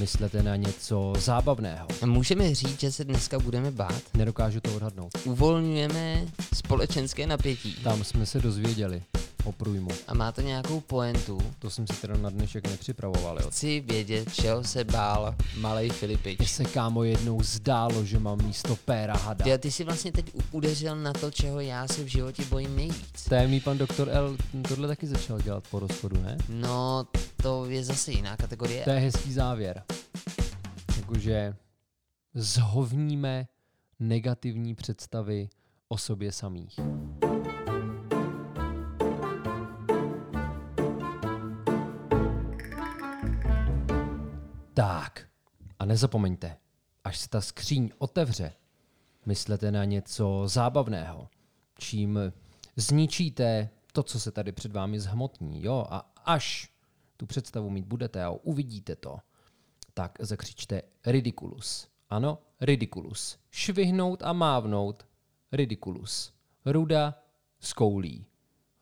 Myslete na něco zábavného. Můžeme říct, že se dneska budeme bát? Nedokážu to odhadnout. Uvolňujeme společenské napětí. Tam jsme se dozvěděli o průjmu. A má to nějakou poentu? To jsem si teda na dnešek nepřipravoval. Jo. Chci vědět, čeho se bál Mně Filipič. se kámo jednou zdálo, že mám místo péra hada. Ty, ty jsi vlastně teď udeřil na to, čeho já se v životě bojím nejvíc. Tajemný pan doktor L tohle taky začal dělat po rozchodu, ne? No, to je zase jiná kategorie. To je hezký závěr. Jakože zhovníme negativní představy o sobě samých. Tak, a nezapomeňte, až se ta skříň otevře, myslete na něco zábavného, čím zničíte to, co se tady před vámi zhmotní, jo? A až tu představu mít budete a uvidíte to, tak zakřičte ridiculous. Ano, ridiculous. Švihnout a mávnout ridiculous. Ruda s koulí.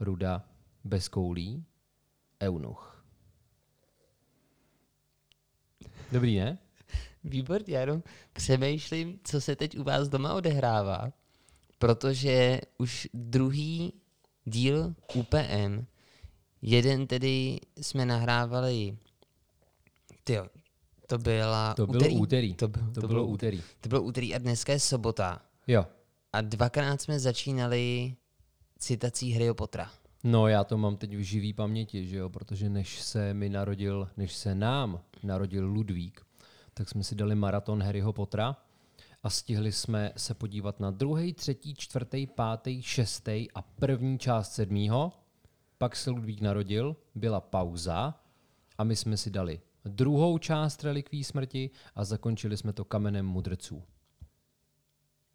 Ruda bez koulí. Eunuch. Dobrý, ne? Výborně, já jenom přemýšlím, co se teď u vás doma odehrává, protože už druhý díl UPM, jeden tedy jsme nahrávali, tyjo, to byla To bylo úterý. úterý. To, bylo, To bylo úterý. To bylo úterý a dneska je sobota. Jo. A dvakrát jsme začínali citací Harryho Pottera. No já to mám teď v živý paměti, že jo, protože než se mi narodil, než se nám narodil Ludvík, tak jsme si dali maraton Harryho Pottera a stihli jsme se podívat na druhý, třetí, čtvrtý, pátý, šestý a první část sedmýho. Pak se Ludvík narodil, byla pauza a my jsme si dali druhou část relikví smrti a zakončili jsme to kamenem mudrců.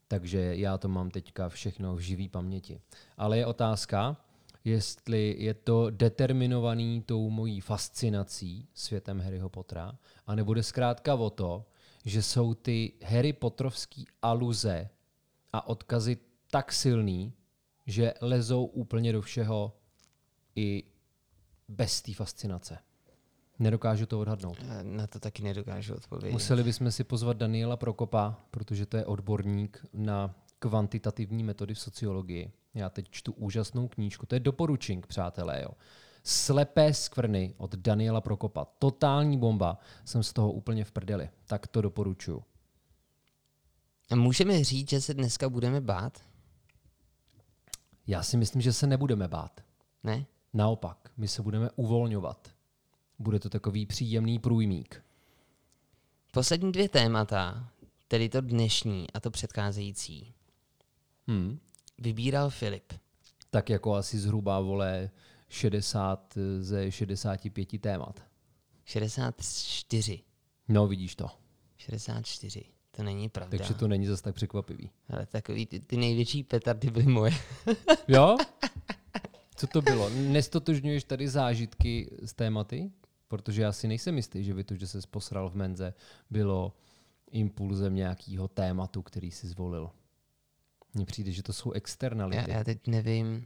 Takže já to mám teďka všechno v živý paměti. Ale je otázka, jestli je to determinovaný tou mojí fascinací světem Harryho Pottera, anebo jde zkrátka o to, že jsou ty Harry Potterovský aluze a odkazy tak silný, že lezou úplně do všeho i bez té fascinace. Nedokážu to odhadnout. Eh, Na to taky nedokážu odpovědět. Museli bychom si pozvat Daniela Prokopa, protože to je odborník na kvantitativní metody v sociologii. Já teď čtu úžasnou knížku, to je doporučink, přátelé. Jo. Slepé skvrny od Daniela Prokopa. Totální bomba. Jsem z toho úplně v prdeli. Tak to doporučuju. A Můžeme říct, že se dneska budeme bát? Já si myslím, že se nebudeme bát. Ne? Naopak, my se budeme uvolňovat. Bude to takový příjemný průjmík. Poslední dvě témata, tedy to dnešní a to předcházející, Hmm. vybíral Filip. Tak jako asi zhruba, vole, 60 ze 65 témat. 64. No, vidíš to. 64. To není pravda. Takže to není zas tak překvapivý. Ale takový ty, ty největší petardy byly moje. Jo? Co to bylo? Nestotožňuješ tady zážitky z tématy? Protože já si nejsem jistý, že by to, že se posral v menze, bylo impulzem nějakého tématu, který si zvolil. Mně přijde, že to jsou Já, externality. já teď nevím,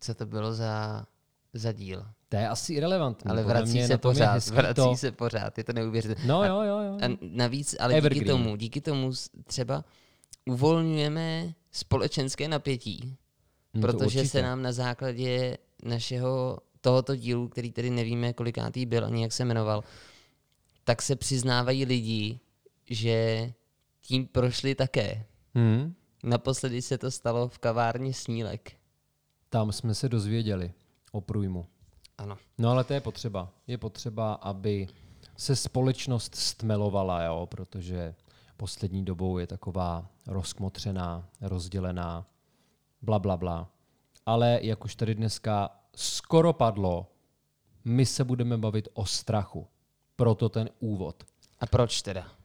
co to bylo za, za díl. To je asi irrelevantní. Ale vrací mě se pořád, vrací to... se pořád, je to neuvěřitelné. No jo, jo, jo. A navíc, ale díky Evergreen. tomu, díky tomu třeba uvolňujeme společenské napětí, No to protože se nám na základě našeho tohoto dílu, který tedy nevíme, kolikátý byl ani jak se jmenoval, tak se přiznávají lidi, že tím prošli také. Hmm. Naposledy se to stalo v kavárně Snílek. Tam jsme se dozvěděli o průjmu. Ano. No ale to je potřeba. Je potřeba, aby se společnost stmelovala, jo, protože poslední dobou je taková rozkmotřená, rozdělená, bla, bla, bla. Ale jak už tady dneska skoro padlo, my se budeme bavit o strachu. Proto ten úvod. A proč teda?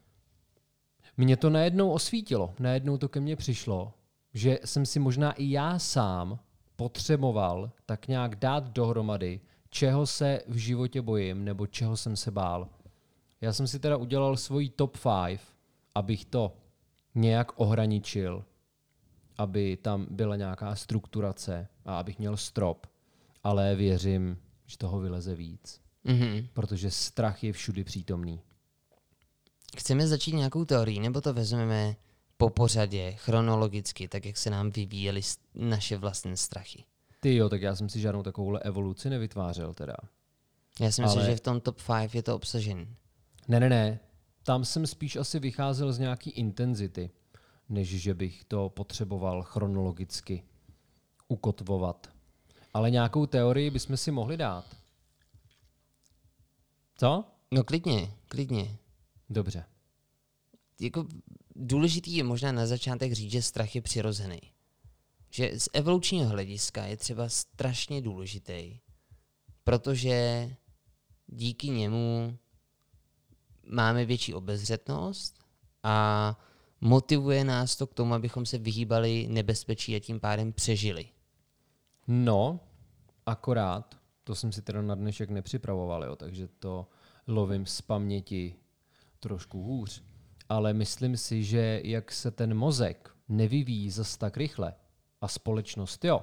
Mě to najednou osvítilo, najednou to ke mně přišlo, že jsem si možná i já sám potřeboval tak nějak dát dohromady, čeho se v životě bojím nebo čeho jsem se bál. Já jsem si teda udělal svoji top 5, abych to nějak ohraničil, aby tam byla nějaká strukturace a abych měl strop, ale věřím, že toho vyleze víc, Mhm. protože strach je všudy přítomný. Chceme začít nějakou teorií, nebo to vezmeme po pořadě, chronologicky, tak jak se nám vyvíjely naše vlastní strachy? Ty jo, tak já jsem si žádnou takovouhle evoluci nevytvářel teda. Já si myslím, Ale- že v tom top 5 je to obsažen. Ne, ne, ne. Tam jsem spíš asi vycházel z nějaký intenzity, než že bych to potřeboval chronologicky ukotvovat. Ale nějakou teorii bychom si mohli dát. Co? No klidně, klidně. Dobře. Jako důležitý je možná na začátek říct, že strach je přirozený. Že z evolučního hlediska je třeba strašně důležitý, protože díky němu máme větší obezřetnost a motivuje nás to k tomu, abychom se vyhýbali nebezpečí a tím pádem přežili. No, akorát, to jsem si teda na dnešek nepřipravoval, jo, takže to lovím z paměti trošku hůř. Ale myslím si, že jak se ten mozek nevyvíjí zas tak rychle a společnost jo,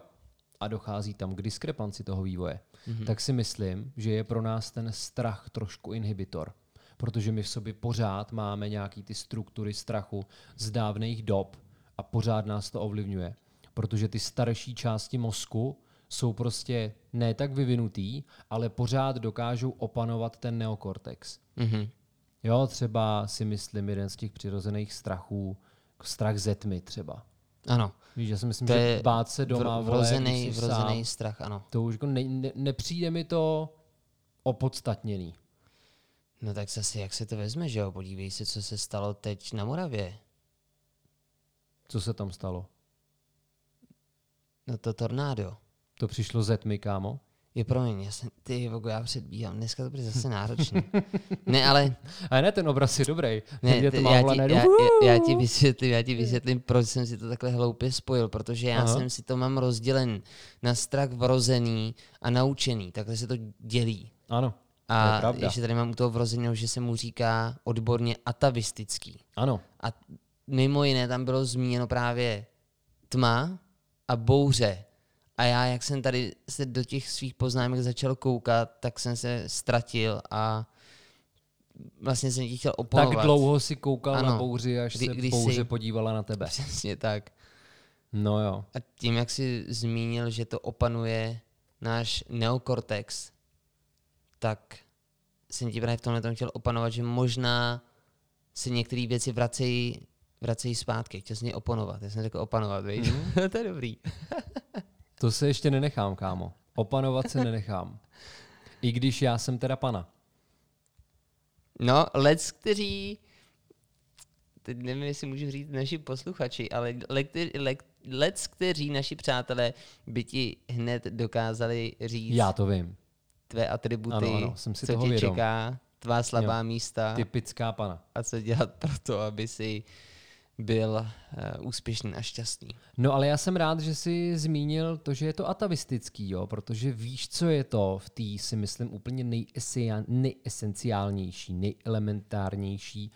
a dochází tam k diskrepanci toho vývoje, mm-hmm. tak si myslím, že je pro nás ten strach trošku inhibitor. Protože my v sobě pořád máme nějaký ty struktury strachu z dávných dob a pořád nás to ovlivňuje. Protože ty starší části mozku jsou prostě ne tak vyvinutý, ale pořád dokážou opanovat ten neokortex. Mhm. Jo, třeba si myslím jeden z těch přirozených strachů, jako strach ze tmy třeba. Ano, Víš, já si myslím, to že bát se doma, vr- vole, vrozený, jsi vrozený sám, strach, ano. to už jako ne, ne, nepřijde mi to opodstatněný. No tak zase, jak se to vezme, že jo? Podívej se, co se stalo teď na Moravě. Co se tam stalo? No to tornádo. To přišlo ze tmy, kámo? Je promiň, já jsem, ty vogo, já předbíhám, dneska to bude zase náročný. ne, ale Ale ne, ten obraz je dobrý. ne, je ty, to já, ti, já, já, já, ti vysvětlím, já ti vysvětlím, proč jsem si to takhle hloupě spojil, protože já Aha. jsem si to mám rozdělen na strach vrozený a naučený, takhle se to dělí. Ano, je A pravda. ještě tady mám u toho vrozeného, že se mu říká odborně atavistický. ano. A mimo jiné tam bylo zmíněno právě tma a bouře. A já, jak jsem tady se do těch svých poznámek začal koukat, tak jsem se ztratil a vlastně jsem ti chtěl oponovat. Tak dlouho si koukal Ano. na bouři, až Kdy- se když bouře si- podívala na tebe. Přesně tak. No jo. A tím, jak jsi zmínil, že to opanuje náš neokortex, tak jsem ti právě v tomhle tom chtěl opanovat, že možná se některé věci vracejí vracejí zpátky. Chtěl jsem je oponovat. Já jsem řekl opanovat, víš? Mhm. to je dobrý. To se ještě nenechám, kámo. Opanovat se nenechám. I když já jsem teda pana. No, lec, kteří, teď nevím, jestli můžu říct naši posluchači, ale le, le, lec, kteří naši přátelé by ti hned dokázali říct Já to vím. tvé atributy, Ano, ano, jsem si co toho tě vědom. čeká, tvá slabá Jo. místa Typická pana. a co dělat pro to, aby si byl uh, úspěšný a šťastný. No ale já jsem rád, že jsi zmínil to, že je to atavistický, jo, protože víš, co je to v té, si myslím, úplně nejesenciálnější, nejelementárnější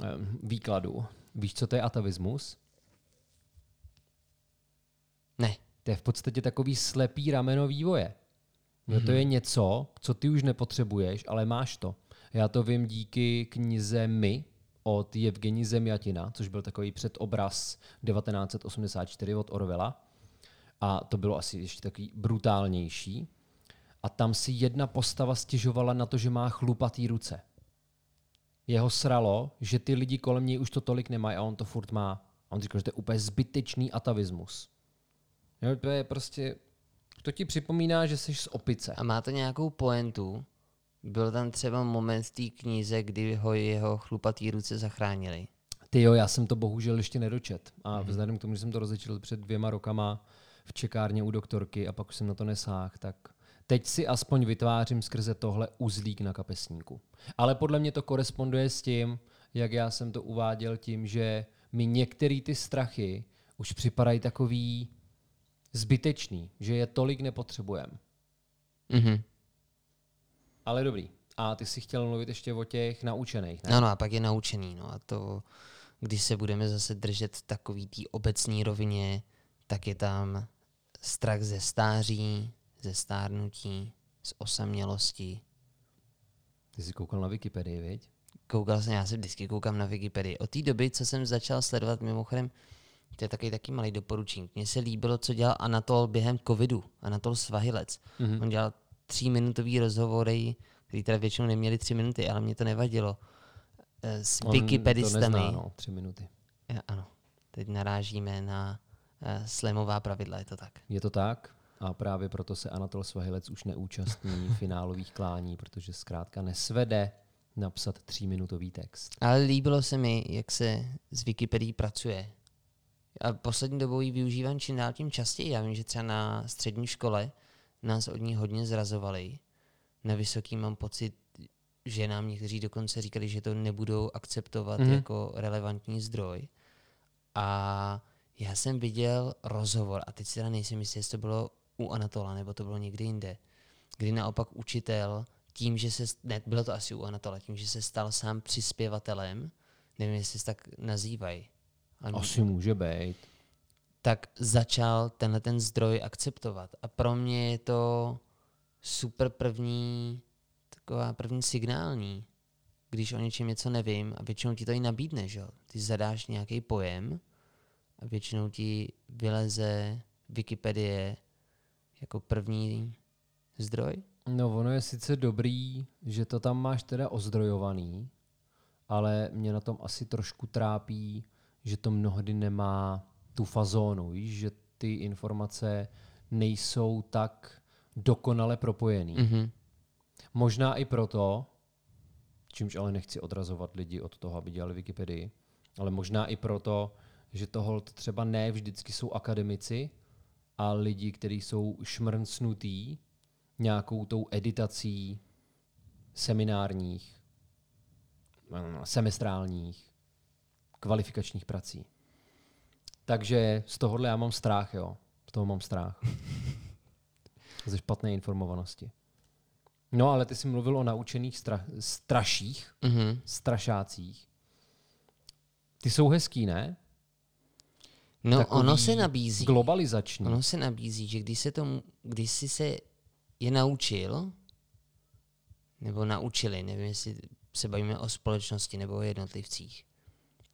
um, výkladu. Víš, co to je atavismus? Ne. To je v podstatě takový slepý rameno vývoje. No to je něco, co ty už nepotřebuješ, ale máš to. Já to vím díky knize My od Evgeni Zemjatina, což byl takový předobraz 1984 od Orwella. A to bylo asi ještě takový brutálnější. A tam si jedna postava stěžovala na to, že má chlupatý ruce. Jeho sralo, že ty lidi kolem něj už to tolik nemají a on to furt má. A on říkal, že to je úplně zbytečný atavismus. Jo, to je prostě, to ti připomíná, že jsi z opice. A má to nějakou poentu? Byl tam třeba moment v té knize, kdy ho jeho chlupatý ruce zachránili. Ty jo, já jsem to bohužel ještě nedočet. A vzhledem k tomu, že jsem to rozečil před dvěma rokama v čekárně u doktorky a pak už jsem na to nesáhl, tak teď si aspoň vytvářím skrze tohle uzlík na kapesníku. Ale podle mě to koresponduje s tím, jak já jsem to uváděl tím, že mi některé ty strachy už připadají takový zbytečný, že je tolik nepotřebujeme. Mhm. Ale dobrý. A ty jsi chtěl mluvit ještě o těch naučených, ne? No, no a pak je naučený. No a to, když se budeme zase držet takový té obecné rovině, tak je tam strach ze stáří, ze stárnutí, z osamělosti. Ty jsi koukal na Wikipedii, viď? koukal jsem, já se vždycky koukám na Wikipedii. Od té doby, co jsem začal sledovat, mimochodem, to je taky taky malý doporučení. Mně se líbilo, co dělal Anatol během covidu. Anatol Svahilec. Mm-hmm. On dělal tříminutový rozhovory, který teda většinou neměli tři minuty, ale mě to nevadilo. Eh, S On wikipedistami. To nezná, no, tři minuty. Ja, ano, teď narážíme na uh, slamová pravidla, je to tak. Je to tak? A právě proto se Anatol Svahilec už neúčastní finálových klání, protože zkrátka nesvede napsat tříminutový text. Ale líbilo se mi, jak se z Wikipedii pracuje. A poslední dobou ji využívám čím dál tím častěji. Já vím, že třeba na střední škole nás od ní hodně zrazovali. Na vysoký mám pocit, že nám někteří dokonce říkali, že to nebudou akceptovat Mhm. mm-hmm. jako relevantní zdroj. A já jsem viděl rozhovor, a teď si teda nejsem jistý, jestli to bylo u Anatola, nebo to bylo někde jinde, kdy naopak učitel tím, že se, ne, bylo to asi u Anatola, tím, že se stal sám přispěvatelem, nevím, jestli se tak nazývají, Asi může být. Tak začal tenhle ten zdroj akceptovat. A pro mě je to super první, taková první signální, když o něčem něco nevím a většinou ti to i nabídne, že. Ty zadáš nějaký pojem a většinou ti vyleze Wikipedie jako první zdroj. No ono je sice dobrý, že to tam máš teda ozdrojovaný, ale mě na tom asi trošku trápí, že to mnohdy nemá tu fazónu, víš, že ty informace nejsou tak dokonale propojený. Mhm. Možná i proto, čímž ale nechci odrazovat lidi od toho, aby dělali Wikipedii, ale možná i proto, že toho třeba ne vždycky jsou akademici a lidi, kteří jsou šmrncnutí nějakou tou editací seminárních, mm, semestrálních, kvalifikačních prací. Takže z tohohle já mám strach, jo. Z toho mám strach. Ze špatné informovanosti. No, ale ty jsi mluvil o naučených stra- straších, Mhm. strašácích. Ty jsou hezký, ne? No, Takový ono se nabízí. Globalizační. Ono se nabízí, že když se tomu, když jsi se je naučil, nebo naučili, nevím, jestli se bavíme o společnosti nebo o jednotlivcích,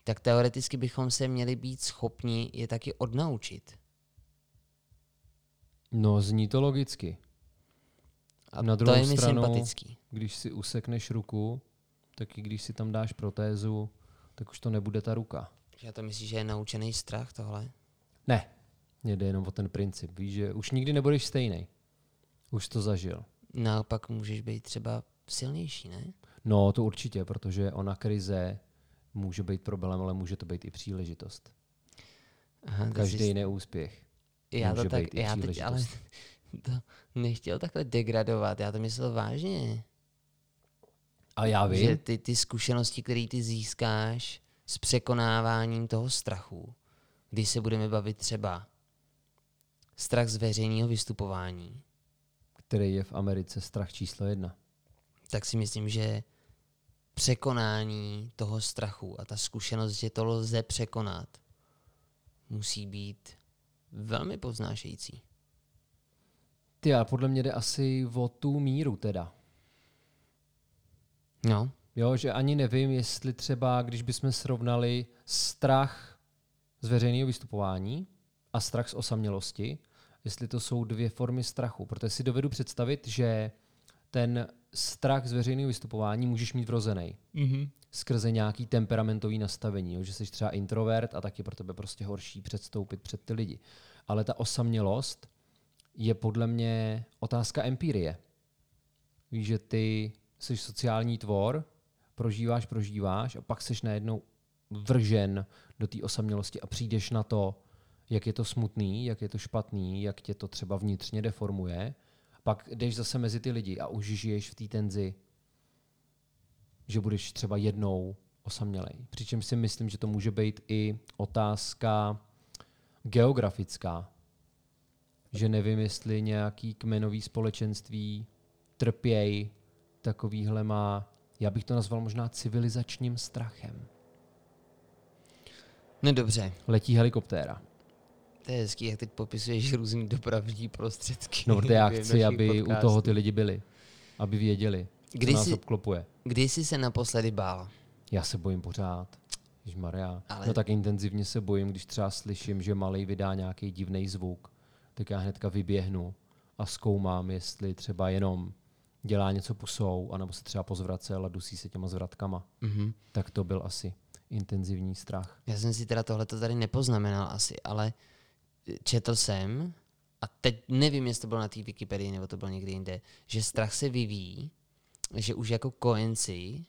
tak teoreticky bychom se měli být schopni je taky odnaučit. No, zní to logicky. A Na to druhou je mi stranu- sympatický. Když si usekneš ruku, tak i když si tam dáš protézu, tak už to nebude ta ruka. Já to myslíš, že je naučený strach tohle? Ne, mně jde jenom o ten princip. Víš, že už nikdy nebudeš stejný. Už to zažil. Naopak můžeš být třeba silnější, ne? No, to určitě, protože ona krize může být problém, ale může to být i příležitost. Aha, to Každý jsi- neúspěch. já to může tak, být i já teď ale to nechtěl takhle degradovat, já to myslel vážně. A já vím, Že ty, ty zkušenosti, které ty získáš s překonáváním toho strachu, když se budeme bavit třeba strach z veřejného vystupování, který je v Americe strach číslo jedna. tak si myslím, že překonání toho strachu a ta zkušenost, že to lze překonat, musí být velmi povznášející. Ty, a podle mě jde asi o tu míru teda. No, Jo, že ani nevím, jestli třeba, když bychom srovnali strach z veřejného vystupování a strach z osamělosti, jestli to jsou dvě formy strachu. Protože si dovedu představit, že ten strach z veřejného vystupování můžeš mít vrozený. Mm-hmm. Skrze nějaký temperamentový nastavení, jo? že jsi třeba introvert a tak je pro tebe prostě horší předstoupit před ty lidi. Ale ta osamělost je podle mě otázka empirie. Víš, že ty jsi sociální tvor, prožíváš, prožíváš a pak jsi najednou vržen do té osamělosti a přijdeš na to, jak je to smutný, jak je to špatný, jak tě to třeba vnitřně deformuje. Pak jdeš zase mezi ty lidi a už žiješ v té tenzi, že budeš třeba jednou osamělej. Přičemž si myslím, že to může být i otázka geografická. Že nevím, jestli nějaký kmenový společenství trpěj takovýhle má, já bych to nazval možná civilizačním strachem. no dobře, Letí helikoptéra. To je hezký, jak teď popisuješ různý dopravní prostředky. No, protože já chci, aby u podcastů. toho ty lidi byli. Aby věděli, co Kdy nás jsi- obklopuje. Kdy jsi se naposledy bál? Já se bojím pořád. Maria. Ale-. No tak intenzivně se bojím, když třeba slyším, že malý vydá nějaký divný zvuk, tak já hnedka vyběhnu a zkoumám, jestli třeba jenom dělá něco pusou, anebo se třeba pozvracel a dusí se těma zvratkama. Mhm. Tak to byl asi intenzivní strach. Já jsem si teda tohle tady nepoznamenal asi, ale četl jsem, a teď nevím, jestli to bylo na té Wikipedii nebo to bylo někde jinde, že strach se vyvíjí, že už jako kojenci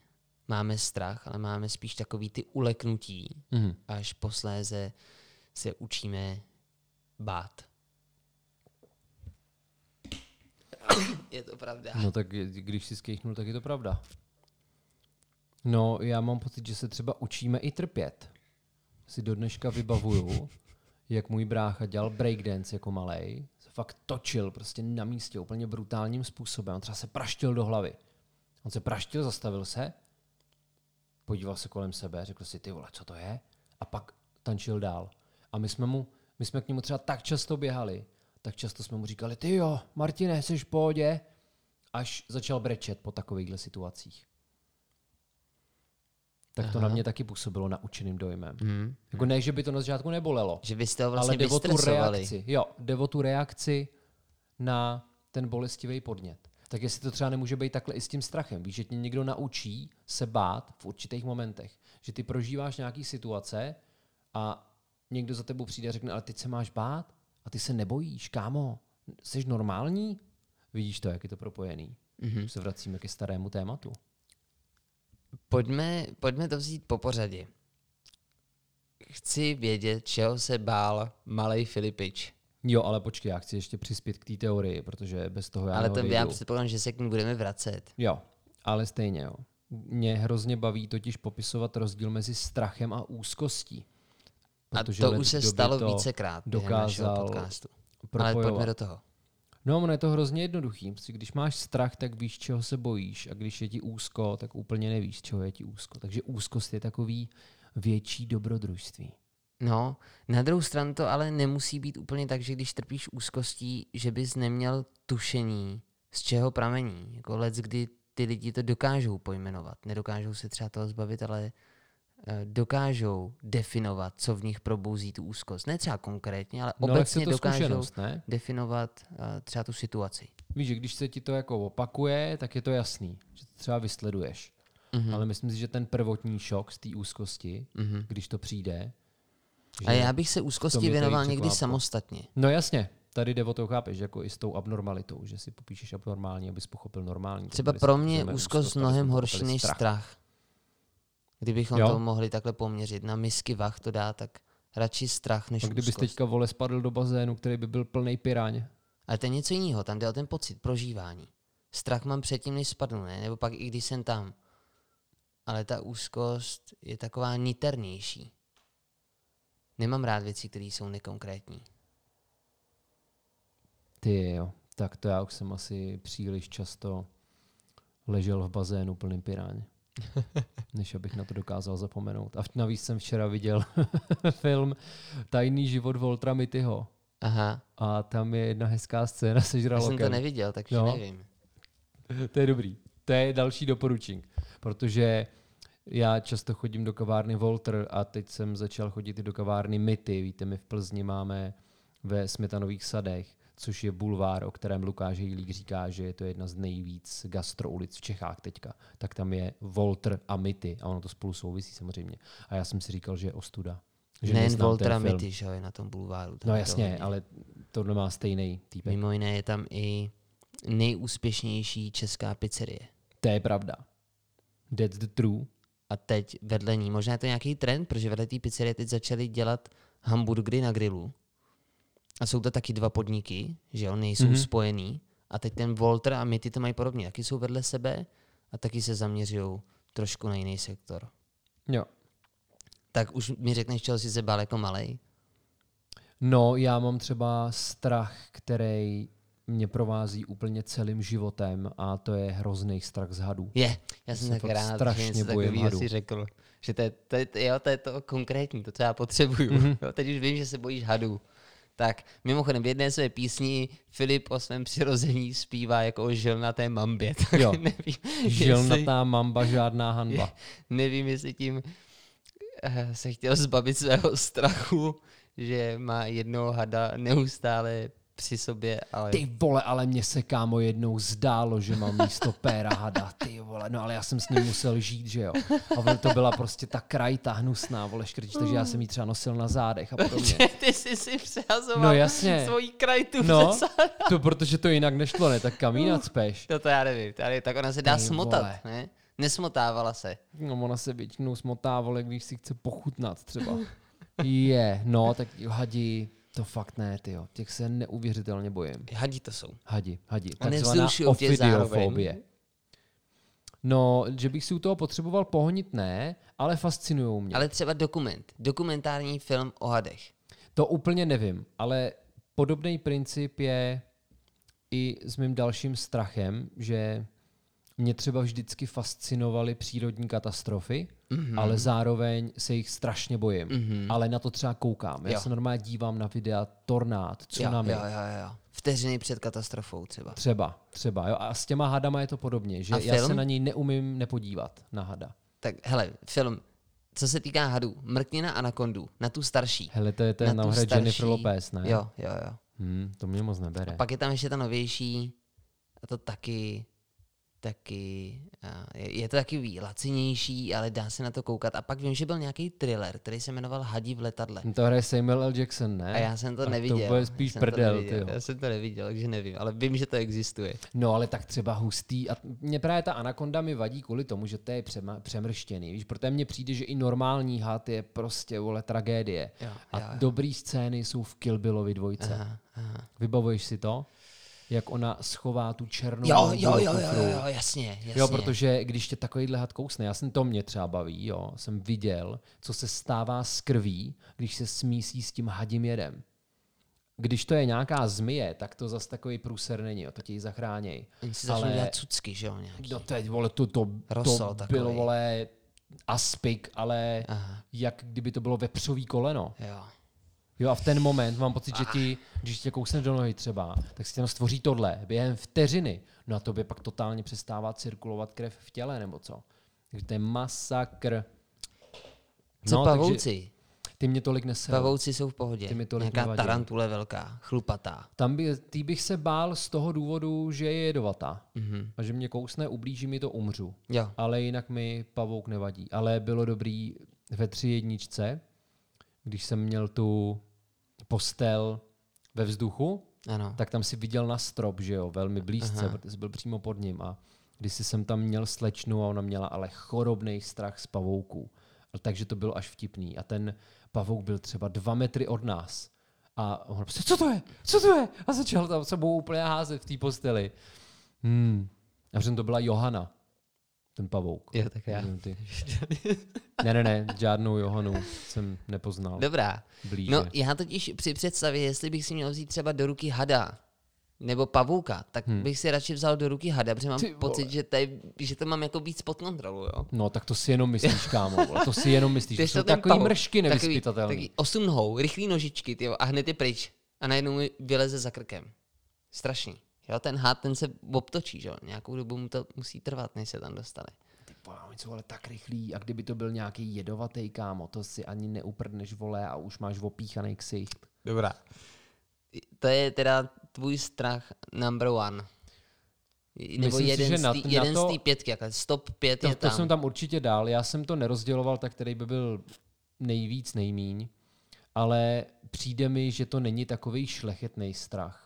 máme strach, ale máme spíš takový ty uleknutí, Mhm. až posléze se učíme bát. Je to pravda. No tak je- když si skejchnul, tak je to pravda. No, já mám pocit, že se třeba učíme i trpět. Si do dneška vybavuju, jak můj brácha dělal breakdance jako malej. Se fakt točil prostě na místě úplně brutálním způsobem. On třeba se praštil do hlavy. On se praštil, zastavil se, podíval se kolem sebe, řekl si, ty vole, co to je? A pak tančil dál. A my jsme, mu, my jsme k němu třeba tak často běhali, tak často jsme mu říkali, ty jo, Martine, jsi v pohodě? Až začal brečet po takovýchhle situacích. Tak to Aha. na mě taky působilo naučeným dojmem. Hmm. Jako ne, že by to na začátku nebolelo, Že vy jste ho ale vlastně jde o tu reakci. Jo, jde o tu reakci na ten bolestivý podnět. Tak jestli to třeba nemůže být takhle i s tím strachem. Víš, že tě někdo naučí se bát v určitých momentech. Že ty prožíváš nějaký situace a někdo za tebou přijde a řekne, ale teď se máš bát a ty se nebojíš, kámo. Jsi normální? Vidíš to, jak je to propojený. Mhm. Se vracíme ke starému tématu. Pojďme, pojďme to vzít po pořadě. Chci vědět, čeho se bál malý Filipič. Jo, ale počkej, já chci ještě přispět k té teorii, protože bez toho já Ale to já předpokládám, že se k ní budeme vracet. Jo, ale stejně jo. Mě hrozně baví totiž popisovat rozdíl mezi strachem a úzkostí. A to už se stalo to vícekrát během našeho dokázal podcastu. Ale propojovat. pojďme do toho. No, ono je to hrozně jednoduchý. Prostě Když máš strach, tak víš, čeho se bojíš. A když je ti úzko, tak úplně nevíš, čeho je ti úzko. Takže úzkost je takový větší dobrodružství. No, na druhou stranu to ale nemusí být úplně tak, že když trpíš úzkostí, že bys neměl tušení, z čeho pramení. Jako let, kdy ty lidi to dokážou pojmenovat. Nedokážou se třeba toho zbavit, ale dokážou definovat, co v nich probouzí tu úzkost. Ne třeba konkrétně, ale No, ale obecně dokážou ne? definovat eh, třeba tu situaci. Víš, že když se ti to jako opakuje, tak je to jasný, že to třeba vysleduješ. Mhm. Ale myslím si, že ten prvotní šok z té úzkosti, Mhm. když to přijde, A já bych se úzkosti věnoval někdy překvápko. samostatně. No jasně, tady jde o to, chápeš, jako i s tou abnormalitou, že si popíšeš abnormální, abys pochopil normální. Třeba pro mě úzkost abychom mnohem horší než strach. Kdybychom Jo? to mohli takhle poměřit, na misky vach to dá, tak radši strach než A kdybys úzkost. teďka vole spadl do bazénu, který by byl plný piráň. Ale to je něco jiného, tam jde o ten pocit, prožívání. Strach mám předtím, než spadnu, ne? Nebo pak i když jsem tam. Ale ta úzkost je taková niternější. Nemám rád věci, které jsou nekonkrétní. Ty jo, tak to já už jsem asi příliš často ležel v bazénu plným piráň. Než abych na to dokázal zapomenout. A navíc jsem včera viděl film Tajný život Voltra Mittyho. Aha, A tam je jedna hezká scéna se já jsem žralokem. to neviděl, takže Jo. nevím. To je dobrý. To je další doporučení. Protože já často chodím do kavárny Volter a teď jsem začal chodit i do kavárny Myty. Víte, my v Plzni máme ve Smetanových sadech, což je bulvár, o kterém Lukáš Hejlík říká, že je to jedna z nejvíc gastroulic v Čechách teďka. Tak tam je Volter a Myty a ono to spolu souvisí samozřejmě. A já jsem si říkal, že je ostuda. Že Nejen Voltra film. Mitty, že jo, je na tom bulváru. tam No to jasně, hodně. ale to má stejný týpek. Mimo jiné je tam i nejúspěšnější česká pizzerie. To je pravda. That's the true. A teď vedle ní, možná je to nějaký trend, protože vedle té pizzerie teď začali dělat hamburgery na grilu. A jsou to taky dva podniky, že jo, nejsou Mhm. mm-hmm. spojený. A teď ten Volter a Mitty to mají podobně. Taky jsou vedle sebe a taky se zaměřují trošku na jiný sektor. Jo. Tak už mi řekneš, čeho jsi se bál jako malej? No, já mám třeba strach, který mě provází úplně celým životem a to je hrozný strach z hadů. Je, já jsem se tak rád, že strašně něco bojím takového hadů. si řekl. Že to je, to, je, jo, to je to konkrétní, to, co já potřebuju. Mhm. Mm-hmm. Jo, teď už vím, že se bojíš hadů. Tak mimochodem v jedné své písni Filip o svém přirození zpívá jako o žilnaté mambě. Tak Jo. nevím, jestli, Žilnatá mamba, žádná hanba. nevím, jestli tím eh, se chtěl zbavit svého strachu, že má jednoho hada neustále při sobě, ale Ty vole, ale mně se kámo jednou zdálo, že mám místo péra hada. Ty vole, no ale já jsem s ním musel žít, že jo. A to byla prostě ta krajta hnusná, vole škrtič, takže já jsem ji třeba nosil na zádech a podobně. ty jsi si přehazoval No jasně. svojí krajtu No, přes to protože to jinak nešlo, ne, tak kam jinak speš? No to já nevím, to já nevím. tak ona se dá Ty smotat, vole. ne? Nesmotávala se. No ona se většinou smotá, vole, když si chce pochutnat třeba. Je, no, tak hadi, to fakt ne, ty jo. Těch se neuvěřitelně bojím. Hadi to jsou. Hadi, hadi. A nevzrušujou tě zároveň. No, že bych si u toho potřeboval pohonit, ne, ale fascinují mě. Ale třeba dokument, dokumentární film o hadech. To úplně nevím, ale podobný princip je i s mým dalším strachem, že mě třeba vždycky fascinovaly přírodní katastrofy, Mhm. mm-hmm. ale zároveň se jich strašně bojím. Mm-hmm. Ale na to třeba koukám. Já Jo. se normálně dívám na videa tornád, Jo, tsunami. jo, jo, jo. Vteřiny před katastrofou třeba. Třeba, třeba. Jo. A s těma hadama je to podobně, že A já se na něj neumím nepodívat, na hada. Tak hele, film, co se týká hadů, mrkni na anakondu, na tu starší. Hele, to je, je na na. Jennifer Lopez, ne? Jo, jo, jo. Hmm, to mě moc nebere. Pak je tam ještě ta novější, a to taky, taky, je, to taky lacinější, ale dá se na to koukat. A pak vím, že byl nějaký thriller, který se jmenoval Hadí v letadle. To hraje Samuel L. Jackson, ne? A já jsem to A neviděl. To bude Já spíš to prdel, ty. Já jsem to neviděl, takže nevím, ale vím, že to existuje. No ale tak třeba hustý. A mě právě ta anakonda mi vadí kvůli tomu, že to je přema, přemrštěný. Víš, protože mně přijde, že i normální had je prostě vole tragédie. Jo, a jo, jo. dobrý scény jsou v Kill Billovi dvojce. Aha, aha. Vybavuješ si to? Jak ona schová tu černou Jo, jo, jo, jo, kufru. jo, jasně, jasně. Jo, protože když tě takovýhle had kousne, já jsem to mě třeba baví, jo, jsem viděl, co se stává s krví, když se smísí s tím hadím jedem. Když to je nějaká zmije, tak to zas takový průser není, jo, to tě ji zachráněj. Oni si Ale dělat cucky, že jo, nějaký. no teď, vole, to, to, Rosol to bylo, vole, aspik, ale Aha. jak kdyby to bylo vepřový koleno. Jo. Jo, a v ten moment mám pocit, že ti, když tě kousne do nohy třeba, tak si tam stvoří tohle během vteřiny. No a tobě pak totálně přestává cirkulovat krev v těle, nebo co? Takže to je masakr. Co no, pavouci? ty mě tolik neserou. Pavouci jsou v pohodě. Ty mi tolik Nějaká nevadí. tarantule velká, chlupatá. Tam by, tý bych se bál z toho důvodu, že je jedovatá. Mhm. A že mě kousne, ublíží mi to, umřu. Jo. Ale jinak mi pavouk nevadí. Ale bylo dobrý ve tři jedničce, když jsem měl tu postel ve vzduchu, Ano. tak tam si viděl na strop, že jo, velmi blízce, Aha. protože byl přímo pod ním. A když jsem tam měl slečnu a ona měla ale chorobný strach z pavouků. Takže to bylo až vtipný. A ten pavouk byl třeba dva metry od nás. A on prostě, co to je? Co to je? A začal tam sebou úplně házet v té posteli. Hmm. A přitom to byla Johana, ten pavouk. Jo, tak já. Ty. Ne, ne, ne, žádnou Johanu jsem nepoznal Dobrá. blíže. No, já totiž při představě, jestli bych si měl vzít třeba do ruky hada, nebo pavouka, tak hmm. bych si radši vzal do ruky hada, protože mám Ty pocit, že, tady, že to mám jako víc pod kontrolou, jo. No, tak to si jenom myslíš, kámo. vole, To si jenom myslíš. To jsou takový pavouk, mršky takový, nevyspytatelný. takový osm nohou, rychlý nožičky, tyjo, a hned je pryč. A najednou mi vyleze za krkem. Strašný. Jo, ten had, ten se obtočí, že jo. Nějakou dobu mu to musí trvat, než se tam dostane. Ty oni jsou ale tak rychlí. A kdyby to byl nějaký jedovatý, kámo, to si ani neuprdneš, vole, a už máš opíchaný ksicht. Dobrá. To je teda tvůj strach number one. Nebo Myslím si, jeden, že z na- tý, na jeden to- z té pětky, jako stop pět To, je to tam. jsem tam určitě dál. Já jsem to nerozděloval tak, který by byl nejvíc, nejmíň. Ale přijde mi, že to není takový šlechetný strach.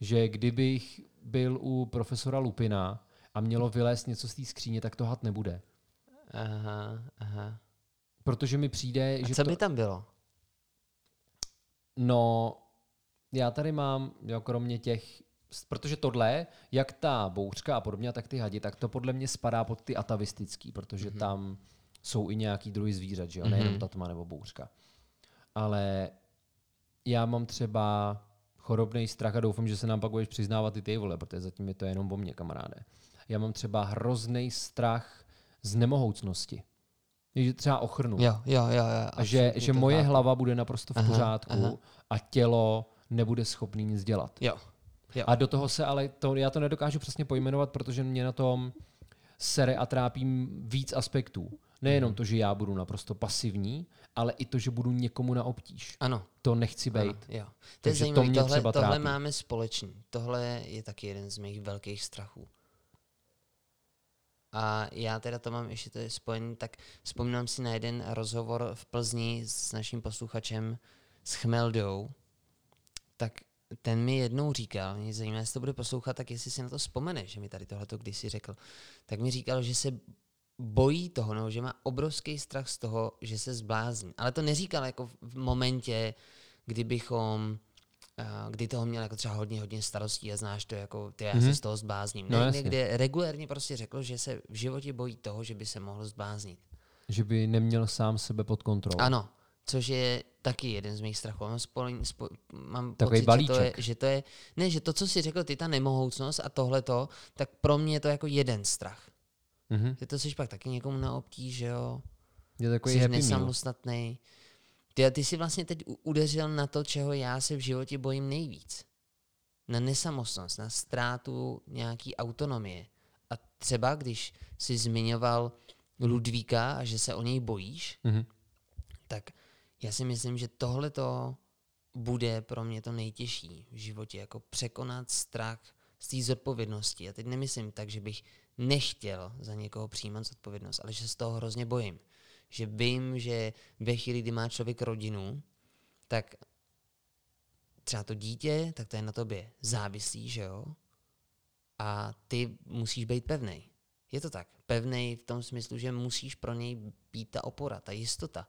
Že kdybych byl u profesora Lupina a mělo vylézt něco z té skříně, tak to had nebude. Aha, aha. Protože mi přijde, A že co to... by tam bylo? No, já tady mám, jo, kromě těch, protože tohle, jak ta bouřka a podobně, tak ty hadi, tak to podle mě spadá pod ty atavistický, protože mm-hmm. tam jsou i nějaký druhy zvířat, že jo, nejenom ta tma nebo bouřka. Ale já mám třeba chorobný strach a doufám, že se nám pak budeš přiznávat i ty vole, protože zatím je to jenom o mě, kamaráde. Já mám třeba hrozný strach z nemohoucnosti. Že třeba ochrnu. Jo, jo, jo. jo A že, že moje hlava bude naprosto v Aha, pořádku aha. a tělo nebude schopný nic dělat. Jo. jo. A do toho se ale, to, já to nedokážu přesně pojmenovat, protože mě na tom sere a trápí víc aspektů. Nejenom to, že já budu naprosto pasivní, ale i to, že budu někomu na obtíž. Ano. To nechci být. Ano, jo. To je to zajímavé, mě tohle, třeba tohle trápí. máme společný. Tohle je taky jeden z mých velkých strachů. A já teda to mám ještě to je spojený, tak vzpomínám si na jeden rozhovor v Plzni s naším posluchačem s Chmeldou, tak ten mi jednou říkal, mě zajímá, jestli to bude poslouchat, tak jestli si na to vzpomene, že mi tady tohleto kdysi řekl, tak mi říkal, že se bojí toho, nebo že má obrovský strach z toho, že se zblázní. Ale to neříkal jako v momentě, kdybychom eh, kdy toho měl jako třeba hodně, hodně starostí a znáš to jako, ty já Mhm. se z toho zblázním. No Ne, někde regulérně prostě řekl, že se v životě bojí toho, že by se mohl zbláznit. Že by neměl sám sebe pod kontrolou. Ano, což je taky jeden z mých strachů. Mám, spolení, spo, mám Takový pocit, že to, je, balíček. že to je, ne, že to, co jsi řekl, ty ta nemohoucnost a tohleto, tak pro mě je to jako jeden strach. Mhm. Že to jsi pak taky někomu na obtíž, že jo? Je takový jsi happy nesamostatný. Ty, ty jsi vlastně teď udeřil na to, čeho já se v životě bojím nejvíc. Na nesamostnost, na ztrátu nějaký autonomie. A třeba, když jsi zmiňoval Ludvíka a že se o něj bojíš, Mhm. tak já si myslím, že tohle to bude pro mě to nejtěžší v životě, jako překonat strach z té zodpovědnosti. A teď nemyslím tak, že bych nechtěl za někoho přijímat zodpovědnost, ale že se z toho hrozně bojím. Že vím, že ve chvíli, kdy má člověk rodinu, tak třeba to dítě, tak to je na tobě závislý, že jo? A ty musíš být pevnej. Je to tak. Pevnej v tom smyslu, že musíš pro něj být ta opora, ta jistota.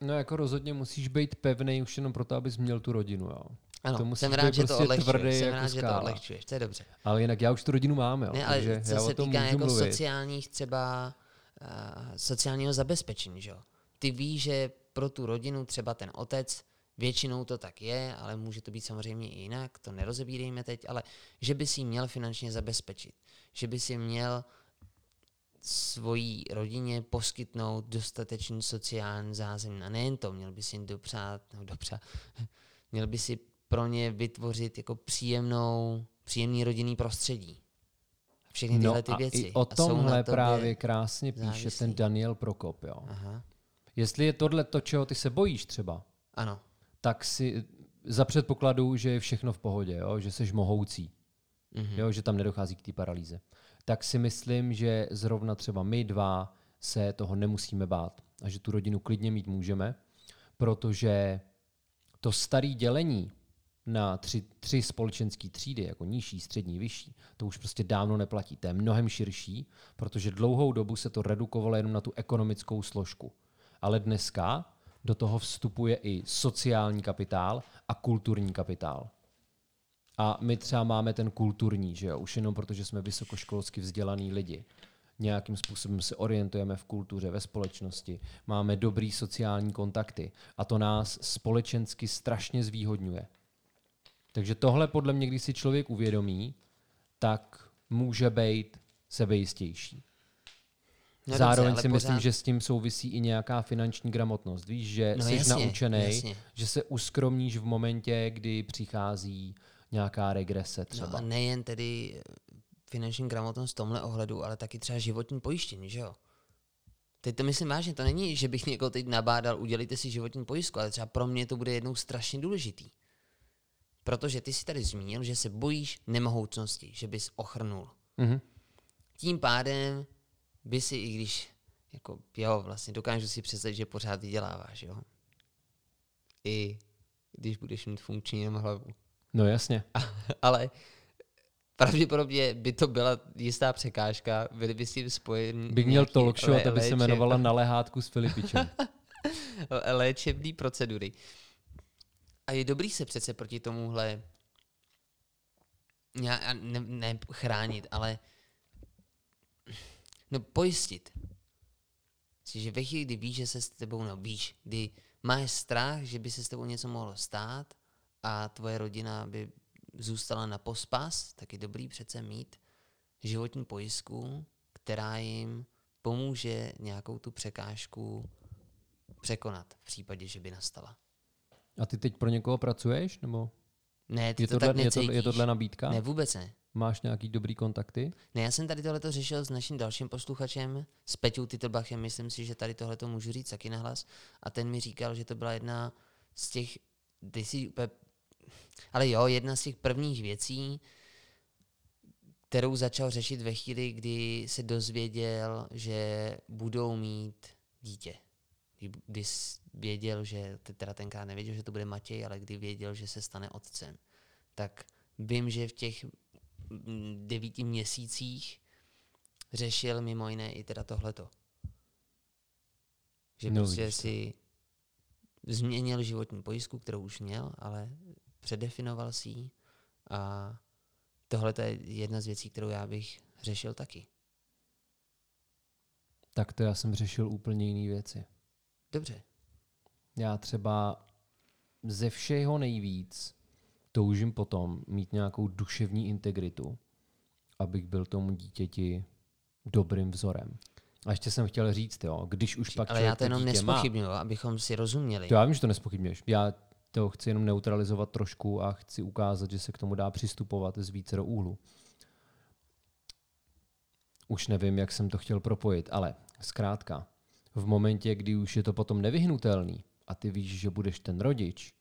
No jako rozhodně musíš být pevný už jenom proto, abys měl tu rodinu, jo. Ano, To musíš jsem rád, že to prostě odlehčuješ. tvrdý Jsem jako rád, že to odlehčuješ. To je dobře. Ale jinak já už tu rodinu mám, jo. Ne, ale takže co já se týká jako mluvit. sociálních třeba uh, sociálního zabezpečení, že jo? Ty víš, že pro tu rodinu třeba ten otec, většinou to tak je, ale může to být samozřejmě i jinak, to nerozebírejme teď, ale že by si měl finančně zabezpečit. Že by si měl svojí rodině poskytnout dostatečný sociální zázemí. A nejen to, měl by si jim dopřát, no dopřát, měl by si pro ně vytvořit jako příjemnou, příjemný rodinný prostředí. Všechny No tyhle ty a věci. i o tomhle právě krásně píše závislí. ten Daniel Prokop, jo. Aha, Jestli je tohle to, čeho ty se bojíš třeba, ano. tak si za předpokladu, že je všechno v pohodě, jo? že jsi mohoucí, Mhm. jo? že tam nedochází k té paralýze, tak si myslím, že zrovna třeba my dva se toho nemusíme bát a že tu rodinu klidně mít můžeme, protože to staré dělení na tři, tři společenské třídy, jako nižší, střední, vyšší, to už prostě dávno neplatí. To je mnohem širší, protože dlouhou dobu se to redukovalo jenom na tu ekonomickou složku. Ale dneska do toho vstupuje i sociální kapitál a kulturní kapitál. A my třeba máme ten kulturní, že jo, už jenom protože jsme vysokoškolsky vzdělaný lidi. Nějakým způsobem se orientujeme v kultuře, ve společnosti, máme dobrý sociální kontakty a to nás společensky strašně zvýhodňuje. Takže tohle podle mě, když si člověk uvědomí, tak může být sebejistější. No Zároveň dobře, si myslím, pořád- že s tím souvisí i nějaká finanční gramotnost. Víš, že No jsi jasně, naučený, jasně. že se uskromníš v momentě, kdy přichází nějaká regrese třeba. No a nejen tedy eh, finanční gramotnost v tomhle ohledu, ale taky třeba životní pojištění, že jo? Teď to myslím vážně, to není, že bych někoho teď nabádal, udělejte si životní pojistku, ale třeba pro mě to bude jednou strašně důležitý. Protože ty si tady zmínil, že se bojíš nemohoucnosti, že bys ochrnul. Mhm. Tím pádem by si, i když, jako, jo, vlastně dokážu si představit, že pořád vyděláváš, jo. I když budeš mít funkční jenom hlavu. No jasně. Ale pravděpodobně by to byla jistá překážka, byly by s tím spojeny Bych měl nějaký talk show a to by se jmenovala Na lehátku s Filipičem. léčebný procedury. A je dobrý se přece proti tomuhle já ne, ne chránit, ale no pojistit. Že ve chvíli, kdy víš, že se s tebou, no víš, kdy máš strach, že by se s tebou něco mohlo stát a tvoje rodina by zůstala na pospas, tak je dobrý přece mít životní pojistku, která jim pomůže nějakou tu překážku překonat v případě, že by nastala. A ty teď pro někoho pracuješ? Nebo Ne, ty Je to tohle, tak je, necítíš. je tohle nabídka? Ne, vůbec ne. Máš nějaký dobrý kontakty? Ne, já jsem tady tohleto řešil s naším dalším posluchačem, s Peťou Titelbachem, myslím si, že tady tohleto můžu říct taky nahlas. A ten mi říkal, že to byla jedna z těch, ty si úplně, ale jo, jedna z těch prvních věcí, kterou začal řešit ve chvíli, kdy se dozvěděl, že budou mít dítě. Kdy, věděl, že, te- teda tenkrát nevěděl, že to bude Matěj, ale kdy věděl, že se stane otcem. Tak vím, že v těch mm, devíti měsících řešil mimo jiné i teda tohleto. Že No, prostě si změnil životní pojistku, kterou už měl, ale předefinoval si ji a tohle je jedna z věcí, kterou já bych řešil taky. Tak to já jsem řešil úplně jiné věci. Dobře. Já třeba ze všeho nejvíc toužím potom mít nějakou duševní integritu, abych byl tomu dítěti dobrým vzorem. A ještě jsem chtěl říct, jo, když už pak ale já to jenom nespochybnuju, abychom si rozuměli. to já vím, že to nespochybňuješ. Já to chci jenom neutralizovat trošku a chci ukázat, že se k tomu dá přistupovat z více do úhlu. Už nevím, jak jsem to chtěl propojit, ale zkrátka, v momentě, kdy už je to potom nevyhnutelný a ty víš, že budeš ten rodič,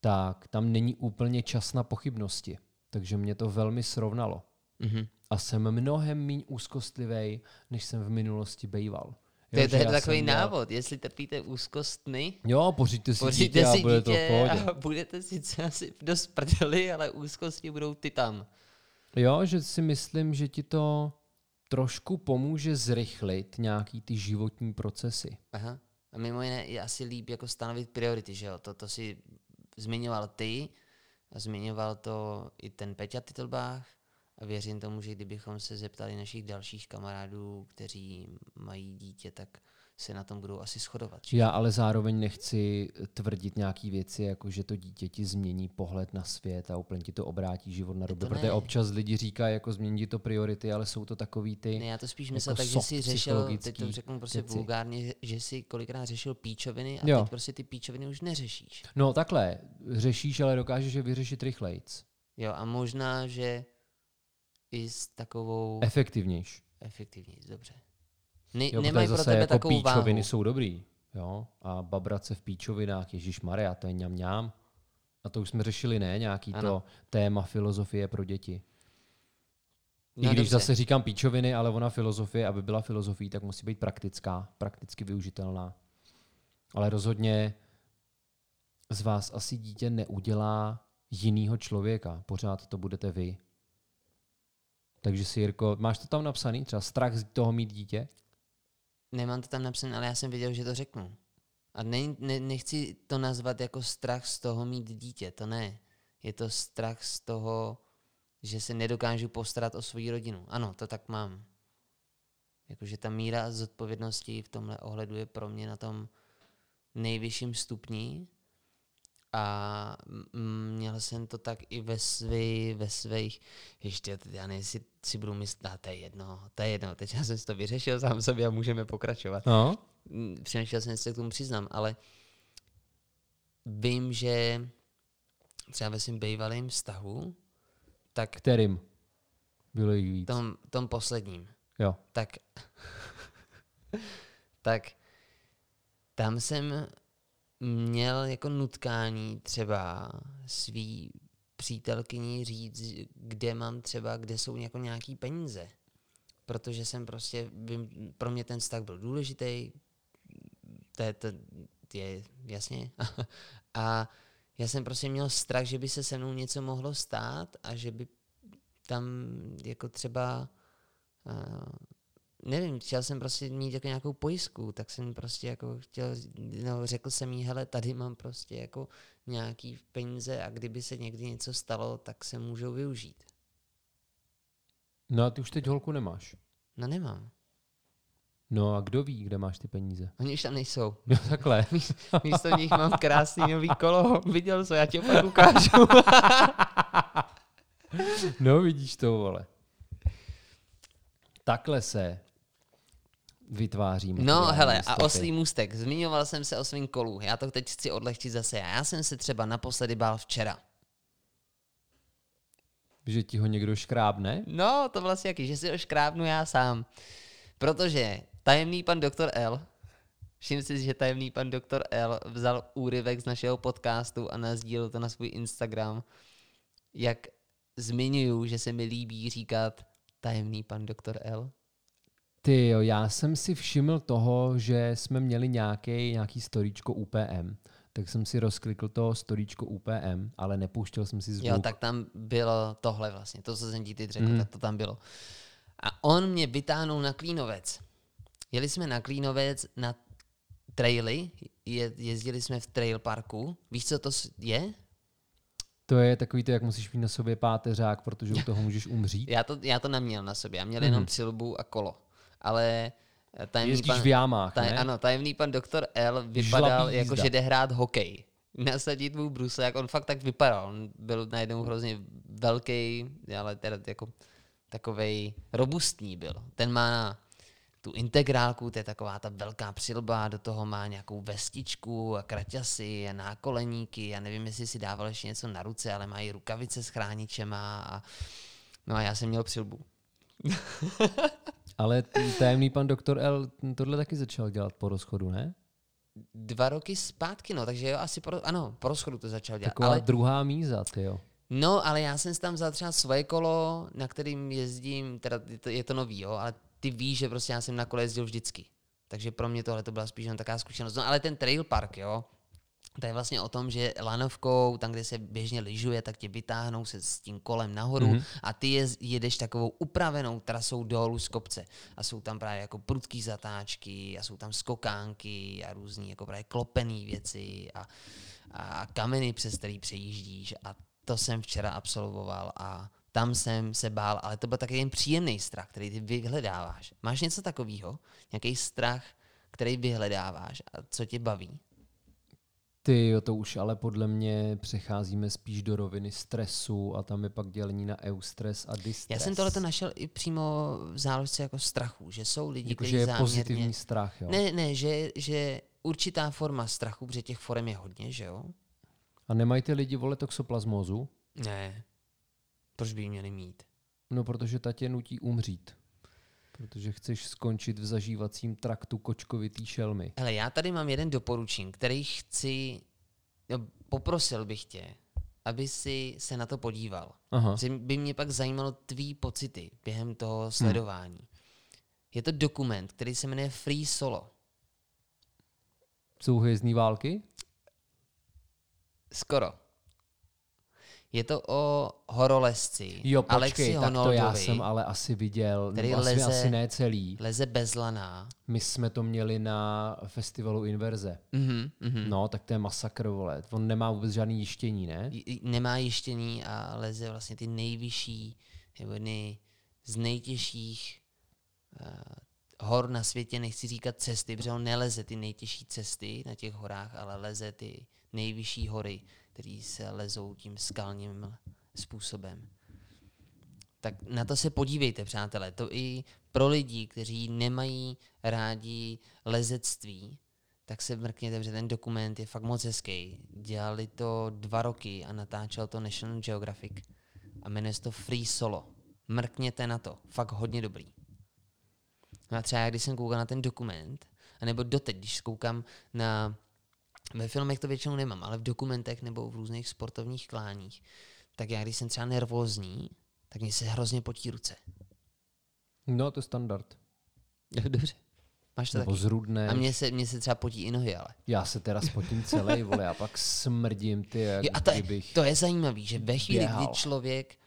tak tam není úplně čas na pochybnosti. Takže mě to velmi srovnalo. Mhm. A jsem mnohem méně úzkostlivý, než jsem v minulosti bejval. To je, Jo, to je takový měl- návod, jestli trpíte úzkostmi, Jo, pořiďte si pořiďte dítě si a bude to v dítě pohodě. a budete sice asi dost prdeli, ale úzkosti budou ty tam. Jo, že si myslím, že ti to trošku pomůže zrychlit nějaký ty životní procesy. Aha. A mimo jiné je asi líp jako stanovit priority, že jo? To, to si zmiňoval ty a zmiňoval to i ten Peťa Titelbách a věřím tomu, že kdybychom se zeptali našich dalších kamarádů, kteří mají dítě, tak se na tom budou asi shodovat. Já ale zároveň nechci tvrdit nějaký věci, jako že to dítě ti změní pohled na svět a úplně ti to obrátí život na dobu. To Protože občas lidi říkají, jako změní to priority, ale jsou to takový ty... Ne, já to spíš jako myslel tak, že si řešil, teď to řeknu prostě věci. vulgárně, že- si kolikrát řešil píčoviny a Jo. teď prostě ty píčoviny už neřešíš. No takhle, řešíš, ale dokážeš je vyřešit rychlejc. Jo, a možná, že i s takovou Efektivnější. efektivní, dobře. Ne, Jo, nemají protože pro zase tebe jako takovou váhu. píčoviny jsou dobrý. Jo? A babrat se v píčovinách, Ježíš Maria, to je ňam ňam. A to už jsme řešili, ne? Nějaký Ano. to téma filozofie pro děti. I No, když dobře. zase říkám píčoviny, ale ona filozofie, aby byla filozofií, tak musí být praktická, prakticky využitelná. Ale rozhodně z vás asi dítě neudělá jinýho člověka. Pořád to budete vy. Takže si, Jirko, máš to tam napsaný? Třeba strach z toho mít dítě? Nemám to tam napsané, ale já jsem věděl, že to řeknu. A ne, ne, nechci to nazvat jako strach z toho mít dítě, to ne. Je to strach z toho, že se nedokážu postarat o svou rodinu. Ano, to tak mám. Jakože ta míra zodpovědnosti v tomhle ohledu je pro mě na tom nejvyšším stupni a měl jsem to tak i ve, svý, ve svých, ještě, já nevím, jestli si budu myslet, a to je jedno, to je jedno, teď já jsem si to vyřešil sám sobě a můžeme pokračovat. No. Přemýšlel jsem, jestli se k tomu přiznám, ale vím, že třeba ve svém bývalém vztahu, tak Kterým? Bylo jich víc. tom, tom posledním, Jo. tak, tak tam jsem měl jako nutkání třeba svý přítelkyni říct, kde mám třeba, kde jsou jako nějaký peníze. Protože jsem prostě, pro mě ten vztah byl důležitý, to je, to je jasně. a já jsem prostě měl strach, že by se se mnou něco mohlo stát a že by tam jako třeba uh, nevím, chtěl jsem prostě mít jako nějakou pojistku, tak jsem prostě jako chtěl, no řekl jsem jí, hele, tady mám prostě jako nějaký peníze a kdyby se někdy něco stalo, tak se můžou využít. No a ty už teď holku nemáš. No nemám. No a kdo ví, kde máš ty peníze? Oni už tam nejsou. No takhle. Místo nich mám krásný nový kolo. Viděl jsi, já ti ho pak ukážu. no vidíš to, vole. Takhle se vytváří. No hele, a oslý můstek. Zmiňoval jsem se o svém kolu. Já to teď chci odlehčit zase já. Já jsem se třeba naposledy bál včera. Že ti ho někdo škrábne? No, to vlastně jaký, že si ho škrábnu já sám. Protože tajemný pan doktor L, všim si, že tajemný pan doktor L vzal úryvek z našeho podcastu a nazdílil to na svůj Instagram, jak zmiňuju, že se mi líbí říkat tajemný pan doktor L. Ty jo, já jsem si všiml toho, že jsme měli nějaký, nějaký storíčko UPM. Tak jsem si rozklikl to storíčko UPM, ale nepouštěl jsem si zvuk. Jo, tak tam bylo tohle vlastně, to, co jsem ti teď řekl, mm. tak to tam bylo. A on mě vytáhnul na Klínovec. Jeli jsme na Klínovec na traily, je, jezdili jsme v trail parku. Víš, co to je? To je takový to, jak musíš mít na sobě páteřák, protože u toho můžeš umřít. já, to, já to neměl na sobě, já měl mm-hmm. jenom přilbu a kolo. Ale eh, tajemný Jezdíš pan, v jámách, taj, ne? Ano, tajemný pan doktor L vypadal Žlabý jako, jízda. že jde hrát hokej. Nasadit mu brusle, jak on fakt tak vypadal. On byl najednou hrozně velký, ale teda jako takovej robustní byl. Ten má tu integrálku, to je taková ta velká přilba, do toho má nějakou vestičku a kraťasy a nákoleníky. Já nevím, jestli si dával ještě něco na ruce, ale má i rukavice s chráničema. A, no a já jsem měl přilbu. Ale tajemný pan doktor L tohle taky začal dělat po rozchodu, ne? Dva roky zpátky, no, takže jo, asi po, ano, po rozchodu to začal dělat. Taková Ale, druhá míza, ty jo. no, ale já jsem si tam vzal třeba svoje kolo, na kterým jezdím, teda je to, je to nový, jo, ale ty víš, že prostě já jsem na kole jezdil vždycky. Takže pro mě tohle to byla spíš jen taková zkušenost. No ale ten trail park, jo, to je vlastně o tom, že lanovkou, tam, kde se běžně lyžuje, tak tě vytáhnou se s tím kolem nahoru Mhm. mm-hmm. a ty je, jedeš takovou upravenou trasou dolů z kopce. A jsou tam právě jako prudký zatáčky a jsou tam skokánky a různý jako právě klopený věci a, a kameny, přes který přejíždíš. A to jsem včera absolvoval a tam jsem se bál, ale to byl taky jen příjemný strach, který ty vyhledáváš. Máš něco takového? Nějaký strach, který vyhledáváš a co tě baví? Ty jo, to už ale podle mě přecházíme spíš do roviny stresu a tam je pak dělení na eustres a distres. Já jsem tohle našel i přímo v záložce jako strachu, že jsou lidi, Jakože kteří je záměrně... pozitivní strach, jo. Ne, ne, že, že určitá forma strachu, protože těch forem je hodně, že jo? A nemají ty lidi vole toxoplasmózu? Ne. Proč by ji měli mít? No, protože ta tě nutí umřít. Protože chceš skončit v zažívacím traktu kočkovitý šelmy. Hele, já tady mám jeden doporučení, který chci, no, poprosil bych tě, aby si se na to podíval. Aha. By mě pak zajímalo tvý pocity během toho sledování. Je to dokument, který se jmenuje Free Solo. Jsou hvězdní války? Skoro. Je to o horolezci Jo, počkej, Alexi tak to já jsem ale asi viděl. Který Nebo asi, leze- asi ne celý. leze bezlaná. My jsme to měli na festivalu Inverze. Mhm, mhm. No, tak to je masakr, vole. On nemá vůbec žádný jištění, ne? J- Nemá jištění a leze vlastně ty nejvyšší, nebo jedny z nejtěžších uh, hor na světě, nechci říkat cesty, protože on neleze ty nejtěžší cesty na těch horách, ale leze ty nejvyšší hory, které se lezou tím skalním způsobem. Tak na to se podívejte, přátelé. To i pro lidi, kteří nemají rádi lezectví, tak se mrkněte, protože ten dokument je fakt moc hezký. Dělali to dva roky a natáčel to National Geographic a jmenuje se to Free Solo. Mrkněte na to, fakt hodně dobrý. No a třeba když jsem koukal na ten dokument, anebo doteď, když koukám na, ve filmech to většinou nemám, ale v dokumentech nebo v různých sportovních kláních, tak já, když jsem třeba nervózní, tak mi se hrozně potí ruce. No, to je standard. Dobře. Máš to Nebo taky? zrudné. A mně se, mně se třeba potí i nohy, ale. Já se teda spotím celý, vole, a pak smrdím, ty, jak Jo, a to je, kdybych... to je zajímavé, že ve chvíli, běhal. kdy člověk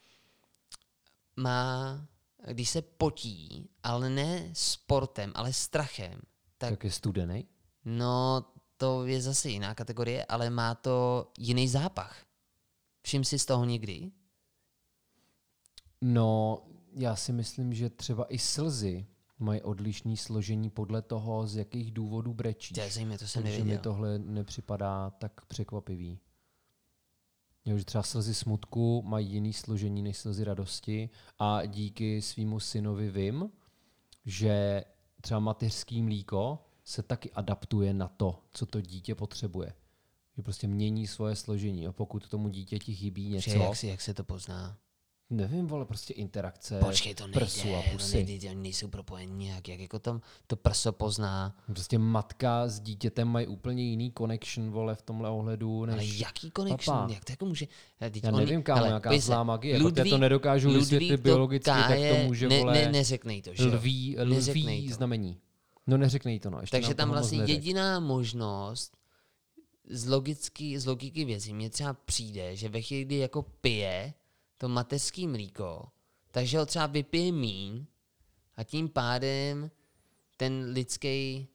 má, když se potí, ale ne sportem, ale strachem, tak Tak je studený? no to je zase jiná kategorie, ale má to jiný zápach. Všim si z toho někdy? No, já si myslím, že třeba i slzy mají odlišný složení podle toho, z jakých důvodů brečíš. To je zajímavé, to jsem Takže mi nevěděl. tohle nepřipadá tak překvapivý. Jo, že třeba slzy smutku mají jiný složení než slzy radosti a díky svýmu synovi vím, že třeba mateřský mlíko se taky adaptuje na to, co to dítě potřebuje. Že prostě mění svoje složení a pokud tomu dítěti chybí Že něco, jak, si, jak se to pozná? nevím, vole, prostě interakce Počkej, to nejde, prsu a to pusy. nejde, to nejsou propojení nějak, jak jako tam to prso pozná. Prostě matka s dítětem mají úplně jiný connection, vole, v tomhle ohledu, než... Ale jaký connection, Papa. jak to jako může... Teď Já oni- nevím, kámo, jaká zlá magie, protože já to Ludvík- nedokážu vysvětlit Ludvík to biologicky, tak to může, ne, vole, ne, neřeknej to, že jo? lví, Neřeknej lví to. znamení. No neřeknej to, no. Ještě Takže tam vlastně jediná možnost z, logicky, z logiky věcí mně třeba přijde, že ve chvíli, kdy jako pije to mateřský mlíko, takže ho třeba vypije míň a tím pádem ten lidský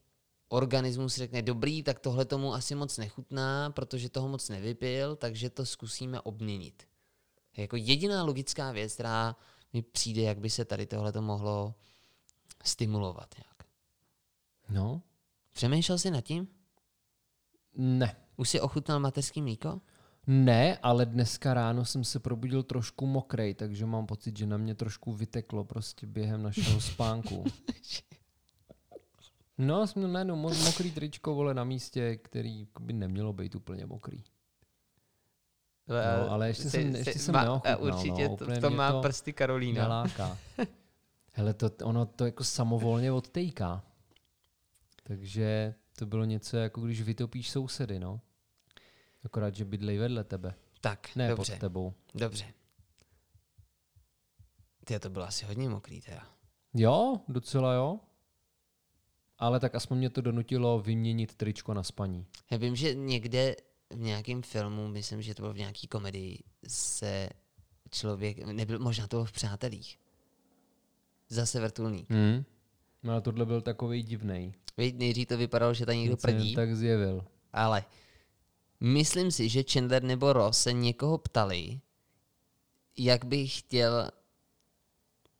organismus řekne, dobrý, tak tohle tomu asi moc nechutná, protože toho moc nevypil, takže to zkusíme obměnit. Jako jediná logická věc, která mi přijde, jak by se tady tohle to mohlo stimulovat nějak. No, Přemýšlel jsi nad tím? ne. Už jsi ochutnal mateřský mlíko? Ne, ale dneska ráno jsem se probudil trošku mokrej, takže mám pocit, že na mě trošku vyteklo prostě během našeho spánku. No, jsem měl najednou mo- mokrý tričko, vole, na místě, který by nemělo být úplně mokrý. No, ale ještě jsem- ještě jsem neochutnal, Určitě no, to, to má to prsty Karolína. Neláká. Hele, to, ono to jako samovolně odtejká. Takže to bylo něco, jako když vytopíš sousedy, no. Akorát, že bydlej vedle tebe, Tak, ne dobře, pod tebou. dobře. Ty, to bylo asi hodně mokrý teda. Jo, docela jo. Ale tak aspoň mě to donutilo vyměnit tričko na spaní. Já vím, že někde v nějakém filmu, myslím, že to bylo v nějaký komedii, se člověk, nebyl, možná to bylo v Přátelích, zase vrtulník. Hmm. No ale tohle byl takový divný. Nejdřív to vypadalo, že tady někdo prdí, tak zjevil. ale myslím si, že Chandler nebo Ross se někoho ptali, jak by chtěl,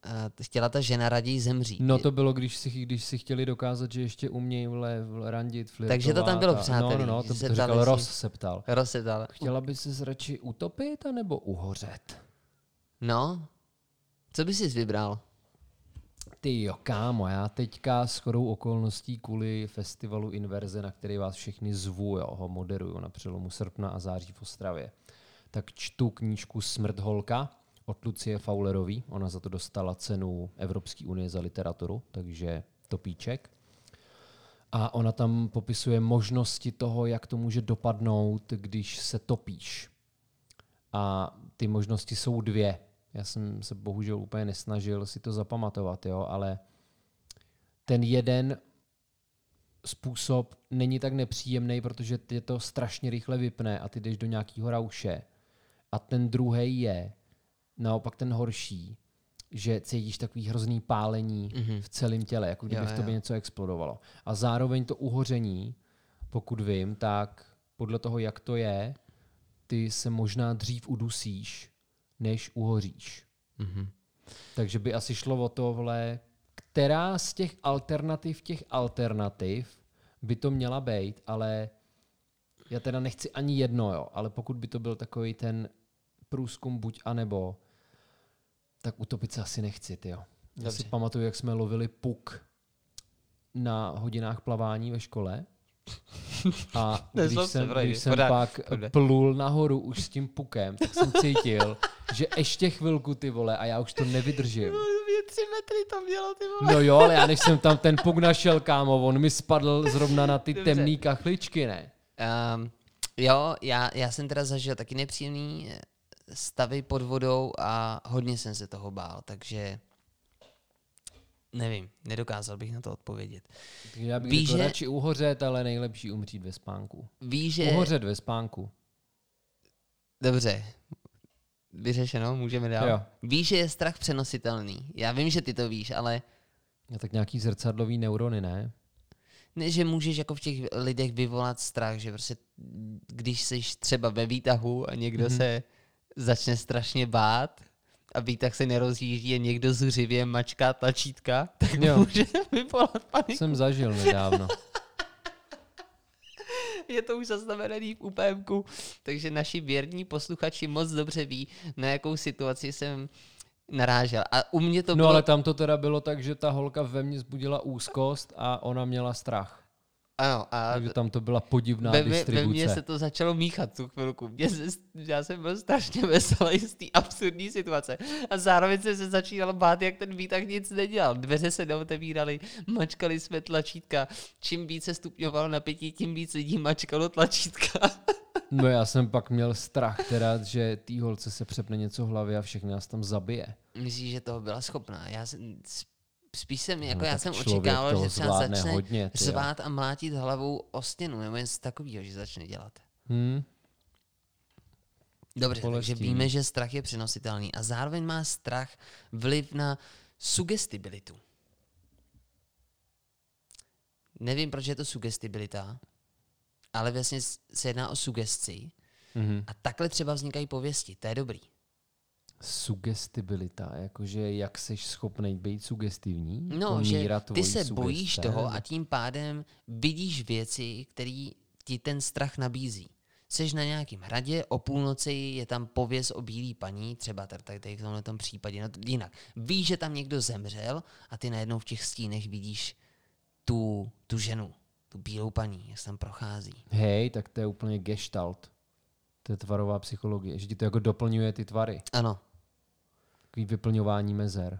uh, chtěla ta žena raději zemřít. No to bylo, když si, když si chtěli dokázat, že ještě umějí vle, randit, flirtovat. Takže to tam bylo, a- přátelí, No, no, no, to, se to říkal si- Ross se ptal. Ross se ptal, Chtěla by se radši utopit, anebo uhořet? no, co by jsi vybral? Ty jo, kámo, já teďka s chodou okolností kvůli festivalu Inverze, na který vás všichni zvu, jo, ho moderuju na přelomu srpna a září v Ostravě, tak čtu knížku Smrt holka od Lucie Faulerový. Ona za to dostala cenu Evropské unie za literaturu, takže topíček. A ona tam popisuje možnosti toho, jak to může dopadnout, když se topíš. A ty možnosti jsou dvě. Já jsem se bohužel úplně nesnažil si to zapamatovat, jo, ale ten jeden způsob není tak nepříjemný, protože tě to strašně rychle vypne a ty jdeš do nějakého rauše. A ten druhý je naopak ten horší, že cítíš takový hrozný pálení mm-hmm. v celém těle, jako kdyby Jo, v tobě jo. něco explodovalo. A zároveň to uhoření, pokud vím, tak podle toho, jak to je, ty se možná dřív udusíš, než uhoříš. Mhm. Takže by asi šlo o tohle, která z těch alternativ těch alternativ by to měla být, ale já teda nechci ani jedno, jo, ale pokud by to byl takový ten průzkum buď a nebo, tak utopit se asi nechci, jo. Já si pamatuju, jak jsme lovili puk na hodinách plavání ve škole. A když jsem, když jsem pak plul nahoru už s tím pukem, tak jsem cítil, že ještě chvilku ty vole a já už to nevydržím. Dvě, tři metry to mělo, ty vole. No jo, ale já než jsem tam ten puk našel, kámo, on mi spadl zrovna na ty Dobře. temný kachličky, ne? Um, jo, já, já jsem teda zažil taky nepříjemný eh, stavy pod vodou a hodně jsem se toho bál, takže nevím, nedokázal bych na to odpovědět. Takže já bych Víš, řekl že- radši uhořet, ale nejlepší umřít ve spánku. Víš, že... Uhořet ve spánku. Dobře, vyřešeno, můžeme dál. Jo. Víš, že je strach přenositelný. Já vím, že ty to víš, ale A tak nějaký zrcadlový neurony, ne? ne, že můžeš jako v těch lidech vyvolat strach, že prostě když jsi třeba ve výtahu a někdo Mhm. mm-hmm. se začne strašně bát a výtah se nerozjíždí a někdo zuřivě mačká tlačítka, tak Jo. může vyvolat paniku. Jsem zažil nedávno. Je to už zaznamenaný v UPMku, takže naši věrní posluchači moc dobře ví, na jakou situaci jsem narážel. A u mě to No bylo... ale tam to teda bylo tak, že ta holka ve mně zbudila úzkost a ona měla strach. Ano, a Takže tam to byla podivná ve, mě- ve distribuce. mně se to začalo míchat tu chvilku. Mě se, já jsem byl strašně veselý z té absurdní situace. A zároveň jsem se začínal bát, jak ten výtah nic nedělal. Dveře se neotevíraly, mačkali jsme tlačítka. Čím více stupňovalo napětí, tím víc lidí mačkalo tlačítka. No já jsem pak měl strach teda, že té holce se přepne něco v hlavě a všechny nás tam zabije. Myslíš, že toho byla schopná? Já jsem, spíš jsem, jako No, já jsem očekával, že zvládne začne hodně, ty jo. řvát a mlátit hlavou o stěnu, nebo něco takového, že začne dělat. Hmm? Dobře, Bolestí. takže víme, že strach je přenositelný a zároveň má strach vliv na sugestibilitu. Nevím, proč je to sugestibilita, ale vlastně se jedná o sugesci Mhm. a takhle třeba vznikají pověsti, to je dobrý. Sugestibilita, jakože jak jsi schopný být sugestivní? No, že ty se sugestce, bojíš toho a tím pádem vidíš věci, které ti ten strach nabízí. Jsi na nějakém hradě, o půlnoci je tam pověst o bílý paní, třeba tady, tady, v tomhle tom případě, no jinak. Víš, že tam někdo zemřel a ty najednou v těch stínech vidíš tu, tu ženu, tu bílou paní, jak se tam prochází. Hej, tak to je úplně gestalt. To je tvarová psychologie, že ti to jako doplňuje ty tvary. Ano. Takový vyplňování mezer.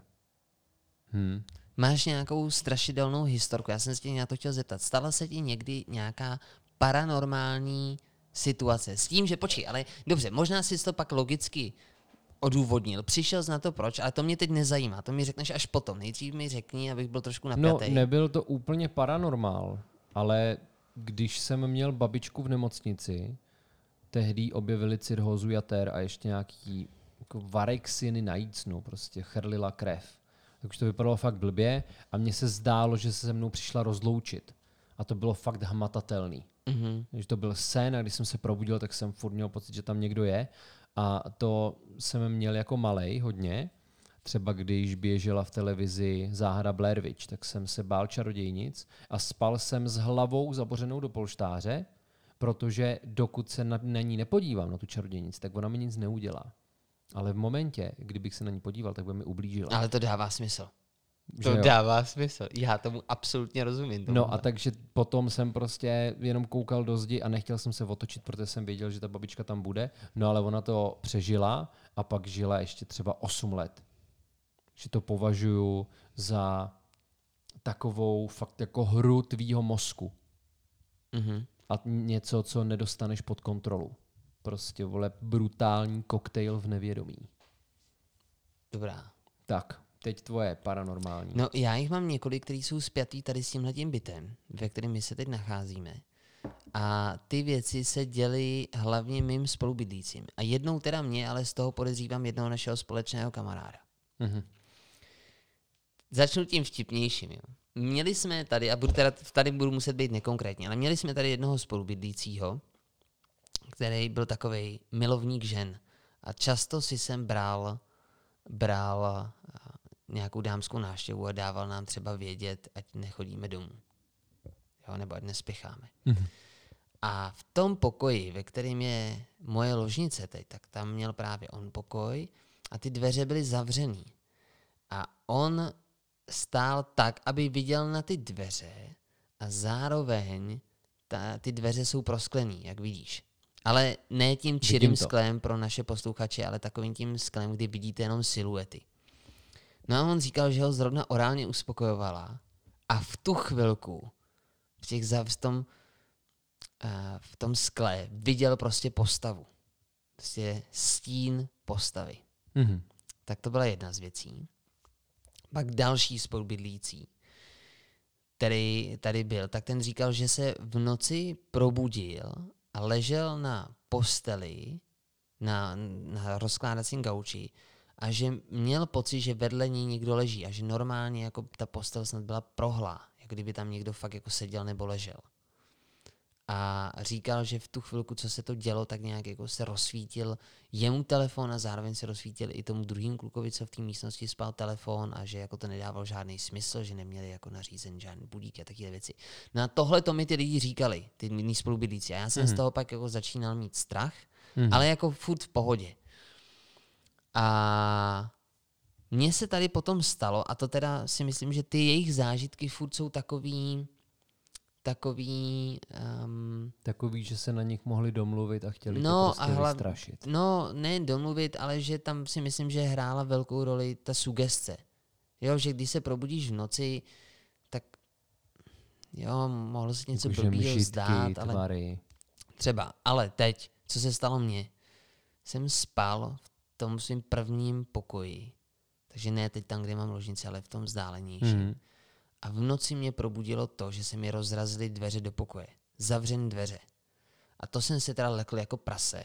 Hm. Máš nějakou strašidelnou historku? Já jsem se tě na to chtěl zeptat. Stala se ti někdy nějaká paranormální situace? S tím, že počkej, ale dobře, možná jsi to pak logicky odůvodnil. Přišel jsi na to proč, ale to mě teď nezajímá. To mi řekneš až potom. Nejdřív mi řekni, abych byl trošku No, napjatý. nebyl to úplně paranormál, ale když jsem měl babičku v nemocnici, tehdy objevili cirhózu jater a ještě nějaký jako varexiny na jícnu, prostě chrlila krev. Tak už to vypadalo fakt blbě a mně se zdálo, že se se mnou přišla rozloučit. A to bylo fakt hmatatelný. Mhm. Že to byl sen a když jsem se probudil, tak jsem furt měl pocit, že tam někdo je. A to jsem měl jako malej hodně. Třeba když běžela v televizi záhada Blair Witch, tak jsem se bál čarodějnic a spal jsem s hlavou zabořenou do polštáře, protože dokud se na, na ní nepodívám, na tu čarodějnici, tak ona mi nic neudělá. Ale v momentě, kdybych se na ní podíval, tak by mi ublížila. Ale to dává smysl. Že To jo? dává smysl. Já tomu absolutně rozumím. Tomu. No a takže potom jsem prostě jenom koukal do zdi a nechtěl jsem se otočit, protože jsem věděl, že ta babička tam bude. No ale ona to přežila a pak žila ještě třeba 8 let. Že to považuji za takovou fakt jako hru tvýho mozku. Mhm. A něco, co nedostaneš pod kontrolu. Prostě, vole, brutální koktejl v nevědomí. Dobrá. Tak, teď tvoje paranormální. No, já jich mám několik, který jsou spjatý tady s tímhletím bytem, ve kterém my se teď nacházíme. A ty věci se děly hlavně mým spolubydlícím. A jednou teda mě, ale z toho podezřívám jednoho našeho společného kamaráda. Mhm. Začnu tím vtipnějším. Jo. Měli jsme tady, a budu teda, tady budu muset být nekonkrétní, ale měli jsme tady jednoho spolubydlícího, který byl takový milovník žen. A často si sem bral, bral a, nějakou dámskou návštěvu a dával nám třeba vědět, ať nechodíme domů. Jo, nebo ať nespěcháme. A v tom pokoji, ve kterém je moje ložnice teď, tak tam měl právě on pokoj a ty dveře byly zavřený. A on stál tak, aby viděl na ty dveře a zároveň ta, ty dveře jsou prosklený, jak vidíš. Ale ne tím čirým sklem pro naše posluchače, ale takovým tím sklem, kdy vidíte jenom siluety. No a on říkal, že ho zrovna orálně uspokojovala a v tu chvilku v, těch, za- v, tom, eh, v tom skle viděl prostě postavu. Prostě stín postavy. Mhm. Tak to byla jedna z věcí. Pak další spolubydlící, který tady byl, tak ten říkal, že se v noci probudil a ležel na posteli, na, na rozkládacím gauči a že měl pocit, že vedle ní někdo leží a že normálně jako ta postel snad byla prohlá, jako kdyby tam někdo fakt jako seděl nebo ležel. A říkal, že v tu chvilku, co se to dělo, tak nějak jako se rozsvítil jemu telefon a zároveň se rozsvítil i tomu druhým klukovi, co v té místnosti spal telefon a že jako to nedával žádný smysl, že neměli jako nařízen žádný budík a takové věci. No a tohle to mi ty lidi říkali, ty mý spolubydlící. A já jsem mm-hmm. z toho pak jako začínal mít strach, mm-hmm. ale jako furt v pohodě. A mně se tady potom stalo, a to teda si myslím, že ty jejich zážitky furt jsou takový, takový... Um, Takový, že se na nich mohli domluvit a chtěli No, to prostě a hlav- vystrašit. No, ne domluvit, ale že tam si myslím, že hrála velkou roli ta sugestce. Jo, že když se probudíš v noci, tak jo, mohlo se něco Jakože blbýho zdát, ale tvary. třeba. Ale teď, co se stalo mně? Jsem spal v tom svým prvním pokoji. Takže ne teď tam, kde mám ložnici, ale v tom vzdálenějším. Mhm. A v noci mě probudilo to, že se mi rozrazily dveře do pokoje. Zavřený dveře. A to jsem se teda lekl jako prase.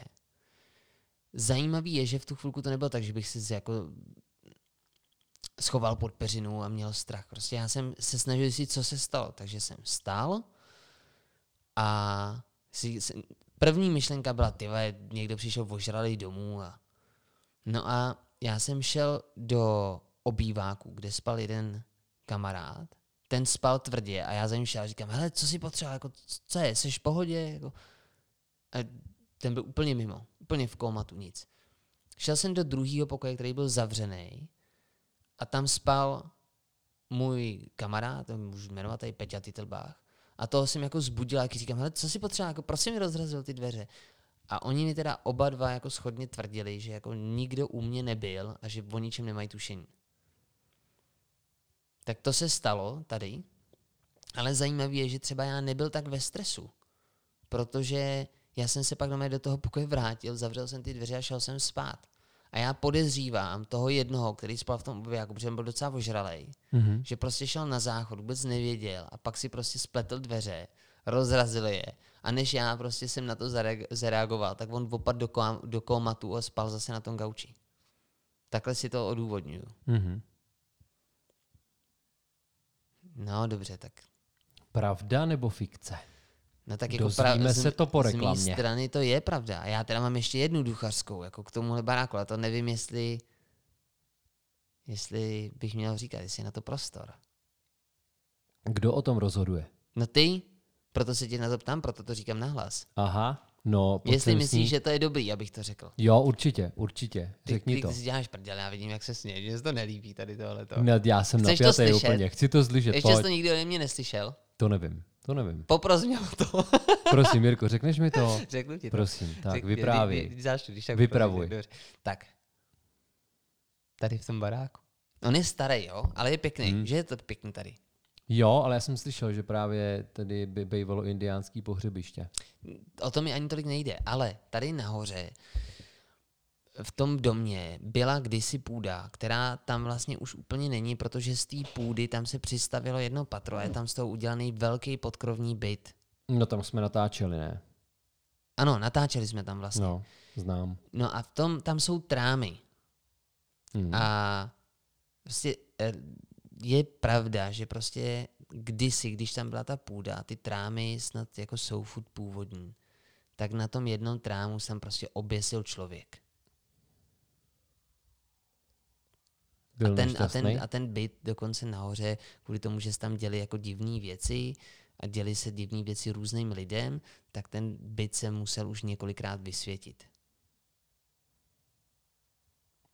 Zajímavý je, že v tu chvilku to nebylo tak, že bych si jako schoval pod peřinu a měl strach. Prostě já jsem se snažil zjistit, co se stalo. Takže jsem stál a si, první myšlenka byla, ty někdo přišel ožralý domů a no a já jsem šel do obýváku, kde spal jeden kamarád. Ten spal tvrdě a já za ním šel a říkám, hele, co si potřeboval, jako, co je, jsi v pohodě? Jako, a ten byl úplně mimo, úplně v komatu, nic. Šel jsem do druhého pokoje, který byl zavřený a tam spal můj kamarád, můžu jmenovat tady Peťa Titlbách. A toho jsem jako zbudil, jak říkám, hele, co si potřeba, jako prosím mi rozrazil ty dveře. A oni mi teda oba dva jako schodně tvrdili, že jako nikdo u mě nebyl a že o ničem nemají tušení. Tak to se stalo tady, ale zajímavé je, že třeba já nebyl tak ve stresu, protože já jsem se pak do, do toho pokoje vrátil, zavřel jsem ty dveře a šel jsem spát. A já podezřívám toho jednoho, který spal v tom obýváku, protože byl docela ožralej, Mhm. že prostě šel na záchod, vůbec nevěděl a pak si prostě spletl dveře, rozrazil je a než já prostě jsem na to zareag- zareagoval, tak on opadl do, kom- do komatu a spal zase na tom gauči. Takhle si to odůvodňuju. Mhm. No dobře, tak Pravda nebo fikce? No tak jako Dozvíme z- se to po Z reklamě. mé strany to je pravda. A já teda mám ještě jednu duchařskou, jako k tomuhle baráku, ale to nevím, jestli, jestli bych měl říkat, jestli je na to prostor. Kdo o tom rozhoduje? No ty, proto se tě na to ptám, proto to říkám nahlas. Aha, no. Jestli myslíš, že to je dobrý, abych to řekl. Jo, určitě, určitě. Ty, Řekni ty, to. ty si děláš prdel, já vidím, jak se směje, mně se to nelíbí tady tohleto. Ne, já jsem Chceš to slyšet? úplně. Chci to slyšet. Ještě jsi to nikdy ode mě neslyšel? To nevím, to nevím. Popros mě o to. Prosím, Jirko, řekneš mi to? Řeknu ti to. Prosím, tak Řek- vyprávěj. Když, když, když tak Vypravuj. Dobře. Tak. Tady v tom baráku. On je starý, jo, ale je pěkný. Hmm. Že je to pěkný tady. Jo, ale já jsem slyšel, že právě tady by bývalo indiánský pohřebiště. O to mi ani tolik nejde, ale tady nahoře v tom domě byla kdysi půda, která tam vlastně už úplně není, protože z té půdy tam se přistavilo jedno patro a je tam z toho udělaný velký podkrovní byt. No tam jsme natáčeli, ne? Ano, natáčeli jsme tam vlastně. No, znám. No a v tom, tam jsou trámy. Hmm. A prostě eh, je pravda, že prostě kdysi, když tam byla ta půda, ty trámy snad jako jsou furt původní, tak na tom jednom trámu jsem prostě oběsil člověk. Byl a ten, a, ten, a ten byt dokonce nahoře, kvůli tomu, že se tam děli jako divné věci a děli se divné věci různým lidem, tak ten byt se musel už několikrát vysvětit.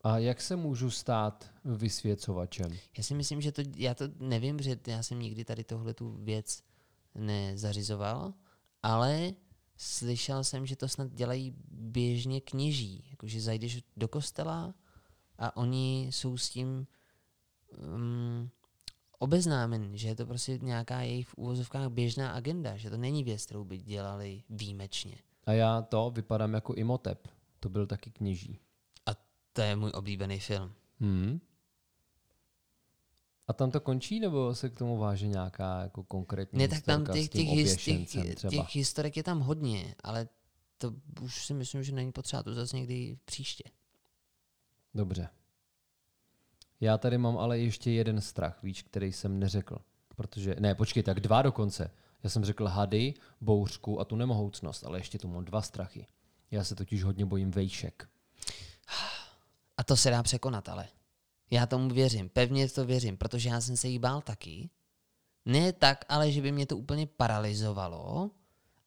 A jak se můžu stát vysvěcovačem? Já si myslím, že to, já to nevím, že já jsem nikdy tady tohle tu věc nezařizoval, ale slyšel jsem, že to snad dělají běžně kněží. Jakože zajdeš do kostela a oni jsou s tím um, obeznámen, že je to prostě nějaká jejich v úvozovkách běžná agenda, že to není věc, kterou by dělali výjimečně. A já to vypadám jako Imotep. To byl taky kněží. To je můj oblíbený film. Hmm. A tam to končí, nebo se k tomu váže nějaká jako konkrétní Ne, tak tam těch, těch, his, těch, těch historek je tam hodně, ale to už si myslím, že není potřeba to zase někdy příště. Dobře. Já tady mám ale ještě jeden strach, víš, který jsem neřekl. Protože, ne, počkej, tak dva dokonce. Já jsem řekl hady, bouřku a tu nemohoucnost, ale ještě tu mám dva strachy. Já se totiž hodně bojím vejšek. A to se dá překonat, ale. Já tomu věřím, pevně to věřím, protože já jsem se jí bál taky. Ne tak, ale že by mě to úplně paralizovalo,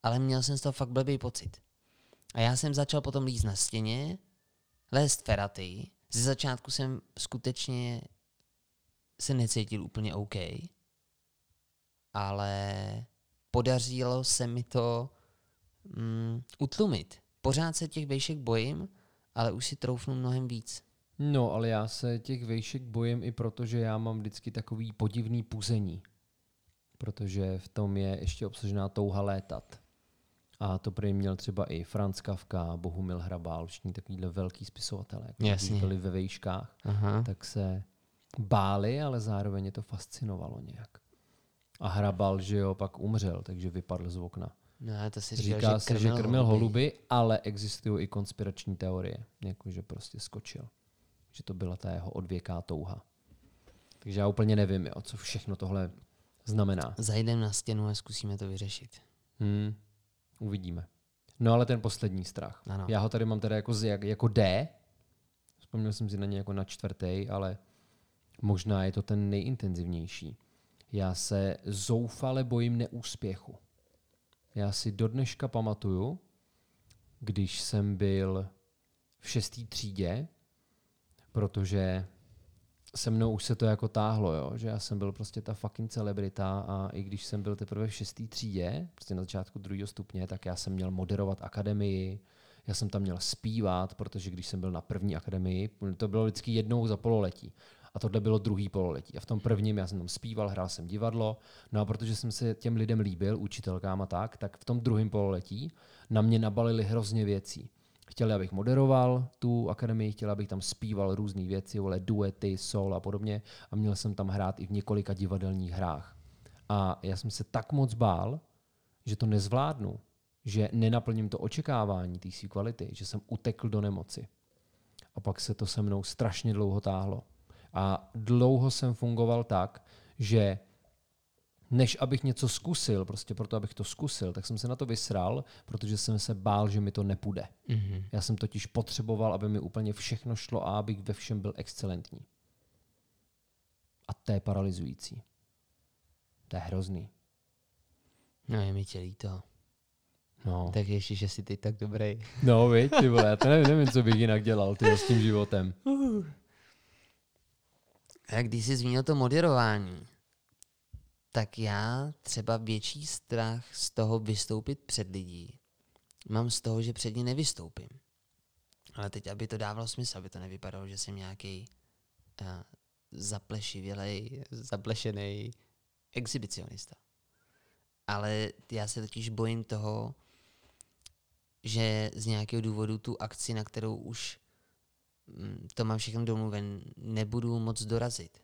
ale měl jsem z toho fakt blbý pocit. A já jsem začal potom líst na stěně, lézt feraty. Ze začátku jsem skutečně se necítil úplně OK, ale podařilo se mi to mm, utlumit. Pořád se těch vejšek bojím, ale už si troufnu mnohem víc. No, ale já se těch vejšek bojím i proto, že já mám vždycky takový podivný puzení. Protože v tom je ještě obsažená touha létat. A to prý měl třeba i Franz Kafka, Bohumil Hrabal, všichni takovýhle velký spisovatelé. Když byli ve vejškách, Aha. tak se báli, ale zároveň je to fascinovalo nějak. A Hrabal, že jo, pak umřel, takže vypadl z okna. No, to si říkal, Říká že se, že krmil holuby. ale existují i konspirační teorie, jako že prostě skočil. Že to byla ta jeho odvěká touha. Takže já úplně nevím, jo, co všechno tohle znamená. Zajdem na stěnu a zkusíme to vyřešit. Hmm, uvidíme. No ale ten poslední strach. Ano. Já ho tady mám teda jako, z- jak- jako D. Vzpomněl jsem si na něj jako na čtvrtý, ale možná je to ten nejintenzivnější. Já se zoufale bojím neúspěchu. Já si do dneška pamatuju, když jsem byl v šestý třídě, protože se mnou už se to jako táhlo, jo? že já jsem byl prostě ta fucking celebrita a i když jsem byl teprve v šestý třídě, prostě na začátku druhého stupně, tak já jsem měl moderovat akademii, já jsem tam měl zpívat, protože když jsem byl na první akademii, to bylo vždycky jednou za pololetí. A tohle bylo druhý pololetí. A v tom prvním já jsem tam zpíval, hrál jsem divadlo. No a protože jsem se těm lidem líbil, učitelkám a tak, tak v tom druhém pololetí na mě nabalili hrozně věcí. Chtěli, abych moderoval tu akademii, chtěli, abych tam zpíval různé věci, vole, duety, sol a podobně. A měl jsem tam hrát i v několika divadelních hrách. A já jsem se tak moc bál, že to nezvládnu, že nenaplním to očekávání té kvality, že jsem utekl do nemoci. A pak se to se mnou strašně dlouho táhlo. A dlouho jsem fungoval tak, že než abych něco zkusil, prostě proto, abych to zkusil, tak jsem se na to vysral, protože jsem se bál, že mi to nepůjde. Mhm. Já jsem totiž potřeboval, aby mi úplně všechno šlo a abych ve všem byl excelentní. A to je paralyzující. To je hrozný. No je mi tě líto. No, Tak ještě, že jsi ty tak dobrý. no viď, ty vole, já to nevím, nevím, co bych jinak dělal ty, s tím životem. A když jsi zmínil to moderování, tak já třeba větší strach z toho vystoupit před lidí mám z toho, že před ní nevystoupím. Ale teď, aby to dávalo smysl, aby to nevypadalo, že jsem nějaký uh, zaplešivělej, zaplešený exhibicionista. Ale já se totiž bojím toho, že z nějakého důvodu tu akci, na kterou už to mám všechno domluven, nebudu moc dorazit.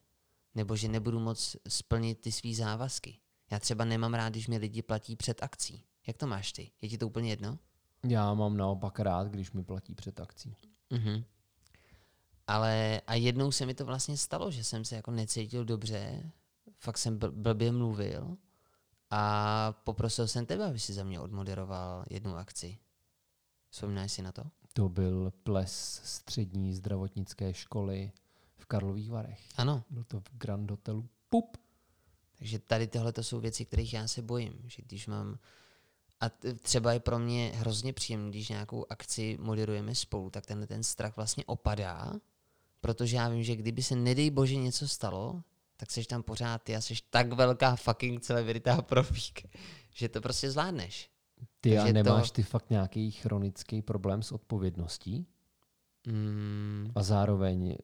Nebo že nebudu moc splnit ty svý závazky. Já třeba nemám rád, když mi lidi platí před akcí. Jak to máš ty? Je ti to úplně jedno? Já mám naopak rád, když mi platí před akcí. Mhm. Ale a jednou se mi to vlastně stalo, že jsem se jako necítil dobře, fakt jsem bl- blbě mluvil a poprosil jsem tebe, aby si za mě odmoderoval jednu akci. Vzpomínáš si na to? To byl ples střední zdravotnické školy v Karlových Varech. Ano. Byl to v Grand Hotelu Pup. Takže tady tohle to jsou věci, kterých já se bojím. Že když mám a třeba je pro mě hrozně příjemné, když nějakou akci moderujeme spolu, tak tenhle ten strach vlastně opadá, protože já vím, že kdyby se nedej bože něco stalo, tak seš tam pořád ty a seš tak velká fucking celebrita a profík, že to prostě zvládneš. Ty a Takže to- nemáš ty fakt nějaký chronický problém s odpovědností Mm, a zároveň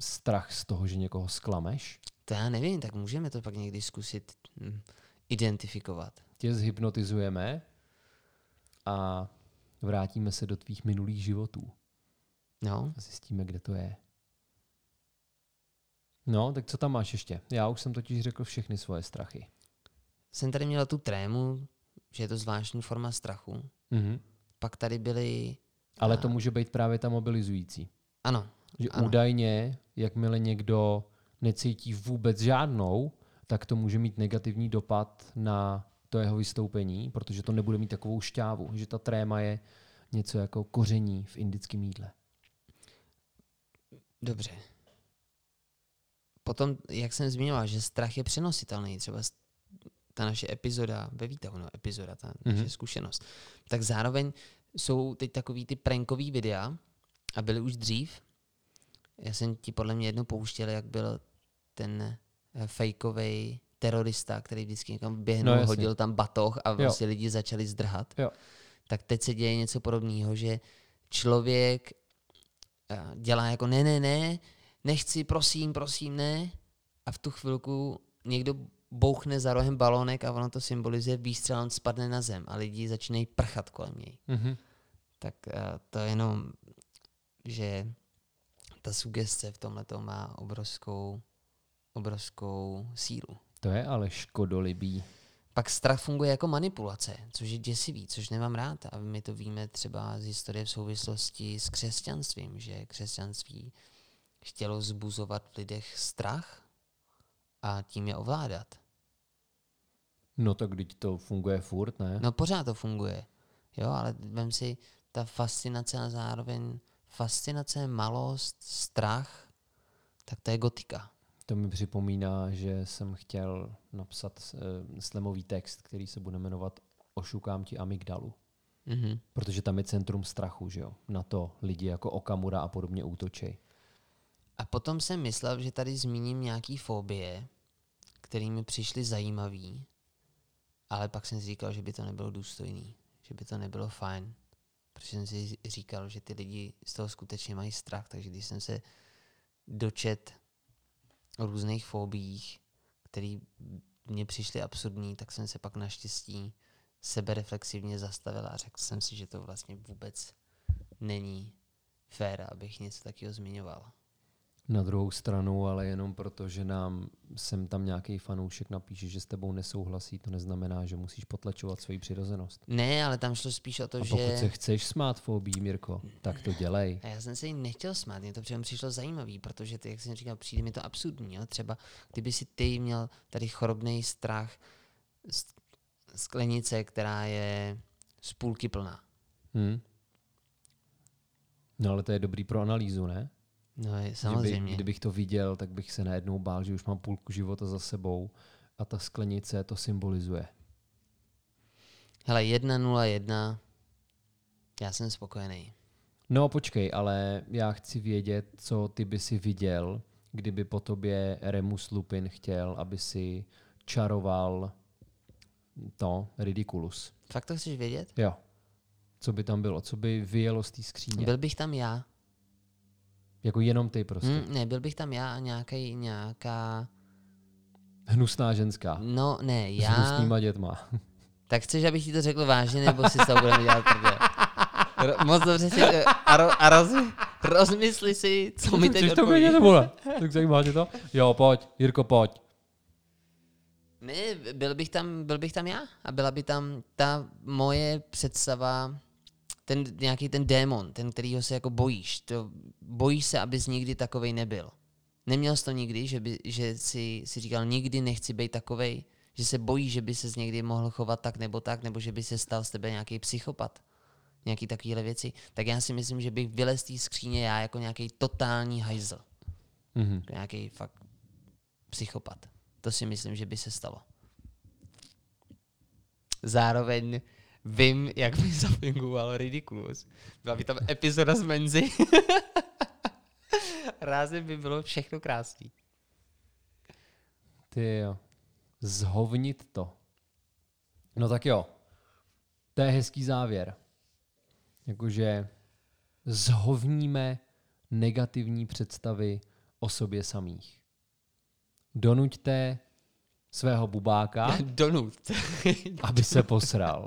strach z toho, že někoho sklameš? to já nevím, tak můžeme to pak někdy zkusit mm, identifikovat. Tě zhypnotizujeme a vrátíme se do tvých minulých životů No, a zjistíme, kde to je. No, tak co tam máš ještě? Já už jsem totiž řekl všechny svoje strachy. jsem tady měl tu trému, že je to zvláštní forma strachu. Mhm. Pak tady byly, Ale to může být právě ta mobilizující. ano, Že Ano. údajně, jakmile někdo necítí vůbec žádnou, tak to může mít negativní dopad na to jeho vystoupení, protože to nebude mít takovou šťávu. Že ta tréma je něco jako koření v indickém jídle. Dobře. Potom, jak jsem zmiňoval, že strach je přenositelný, třeba ta naše epizoda ve výtahu, no epizoda, ta naše Mhm. zkušenost, tak zároveň jsou teď takový ty prankový videa a byly už dřív. Já jsem ti podle mě jedno pouštěl, jak byl ten eh, fejkovej terorista, který vždycky někam No, běhnul, jasně. hodil tam batoh a vlastně lidi začali zdrhat. Jo. Tak teď se děje něco podobného, že člověk eh, dělá jako ne, ne, ne, nechci, prosím, prosím, ne. A v tu chvilku někdo bouchne za rohem balónek a ono to symbolizuje výstřel, on spadne na zem a lidi začínají prchat kolem něj. Mhm. Tak eh, to je jenom, že ta sugestce v tomhle má obrovskou, obrovskou sílu. To je ale škodolibý. Pak strach funguje jako manipulace, což je děsivý, což nemám rád. A my to víme třeba z historie v souvislosti s křesťanstvím, že křesťanství chtělo zbuzovat v lidech strach a tím je ovládat. No tak když to funguje furt, ne? No pořád to funguje, jo, ale vem si ta fascinace a zároveň fascinace, malost, strach, tak to je gotika. To mi připomíná, že jsem chtěl napsat uh, slemový text, který se bude jmenovat Ošukám ti amygdalu. Mhm. Protože tam je centrum strachu, že jo? Na to lidi jako Okamura a podobně útočej. A potom jsem myslel, že tady zmíním nějaký fobie, které mi přišly zajímavý, ale pak jsem si říkal, že by to nebylo důstojný, že by to nebylo fajn, protože jsem si říkal, že ty lidi z toho skutečně mají strach, takže když jsem se dočet o různých fobiích, které mně přišly absurdní, tak jsem se pak naštěstí sebereflexivně zastavil a řekl jsem si, že to vlastně vůbec není fér, abych něco takového zmiňoval. Na druhou stranu, ale jenom proto, že nám sem tam nějaký fanoušek napíše, že s tebou nesouhlasí, to neznamená, že musíš potlačovat svoji přirozenost. Ne, ale tam šlo spíš o to, A že... pokud se chceš smát fobí, Mirko, tak to dělej. A já jsem se jí nechtěl smát, mě to přitom přišlo zajímavý, protože ty, jak jsem říkal, přijde mi to absurdní. Jo? Třeba kdyby si ty měl tady chorobný strach z sklenice, která je z půlky plná. Hm? No ale to je dobrý pro analýzu, ne? No je, Kdyby, samozřejmě. kdybych to viděl, tak bych se najednou bál, že už mám půlku života za sebou a ta sklenice to symbolizuje. Hele, 1.01, já jsem spokojený. No počkej, ale já chci vědět, co ty by si viděl, kdyby po tobě Remus Lupin chtěl, aby si čaroval to Ridiculus. Fakt to chceš vědět? Jo. Co by tam bylo? Co by vyjelo z té skříně? Byl bych tam já. Jako jenom ty prostě. Hm, ne, byl bych tam já a nějaký, nějaká... Hnusná ženská. No, ne, S já... hnusnýma dětma. Tak chceš, abych ti to řekl vážně, nebo si s toho budeme dělat prdel? Ro- moc dobře si... A, ro, a roz, rozmysli si, co mi teď to vědět, nebo ne? Tak zajímá tě to? Jo, pojď, Jirko, pojď. Ne, byl bych, tam, byl bych tam já a byla by tam ta moje představa, ten nějaký ten démon, ten, kterýho se jako bojíš. To, bojíš se, abys nikdy takovej nebyl. Neměl jsi to nikdy, že, by, že si, si říkal, nikdy nechci být takovej, že se bojíš, že by se někdy mohl chovat tak nebo tak, nebo že by se stal z tebe nějaký psychopat. Nějaký takovýhle věci. Tak já si myslím, že bych vylez z té skříně já jako nějaký totální hajzl. Mhm. Nějaký fakt psychopat. To si myslím, že by se stalo. Zároveň vím, jak by zafungoval Ridiculous. Byla by tam epizoda z Menzy. Rázem by bylo všechno krásný. Ty jo. Zhovnit to. No tak jo. To je hezký závěr. Jakože zhovníme negativní představy o sobě samých. Donuďte svého bubáka, Donut. aby se posral.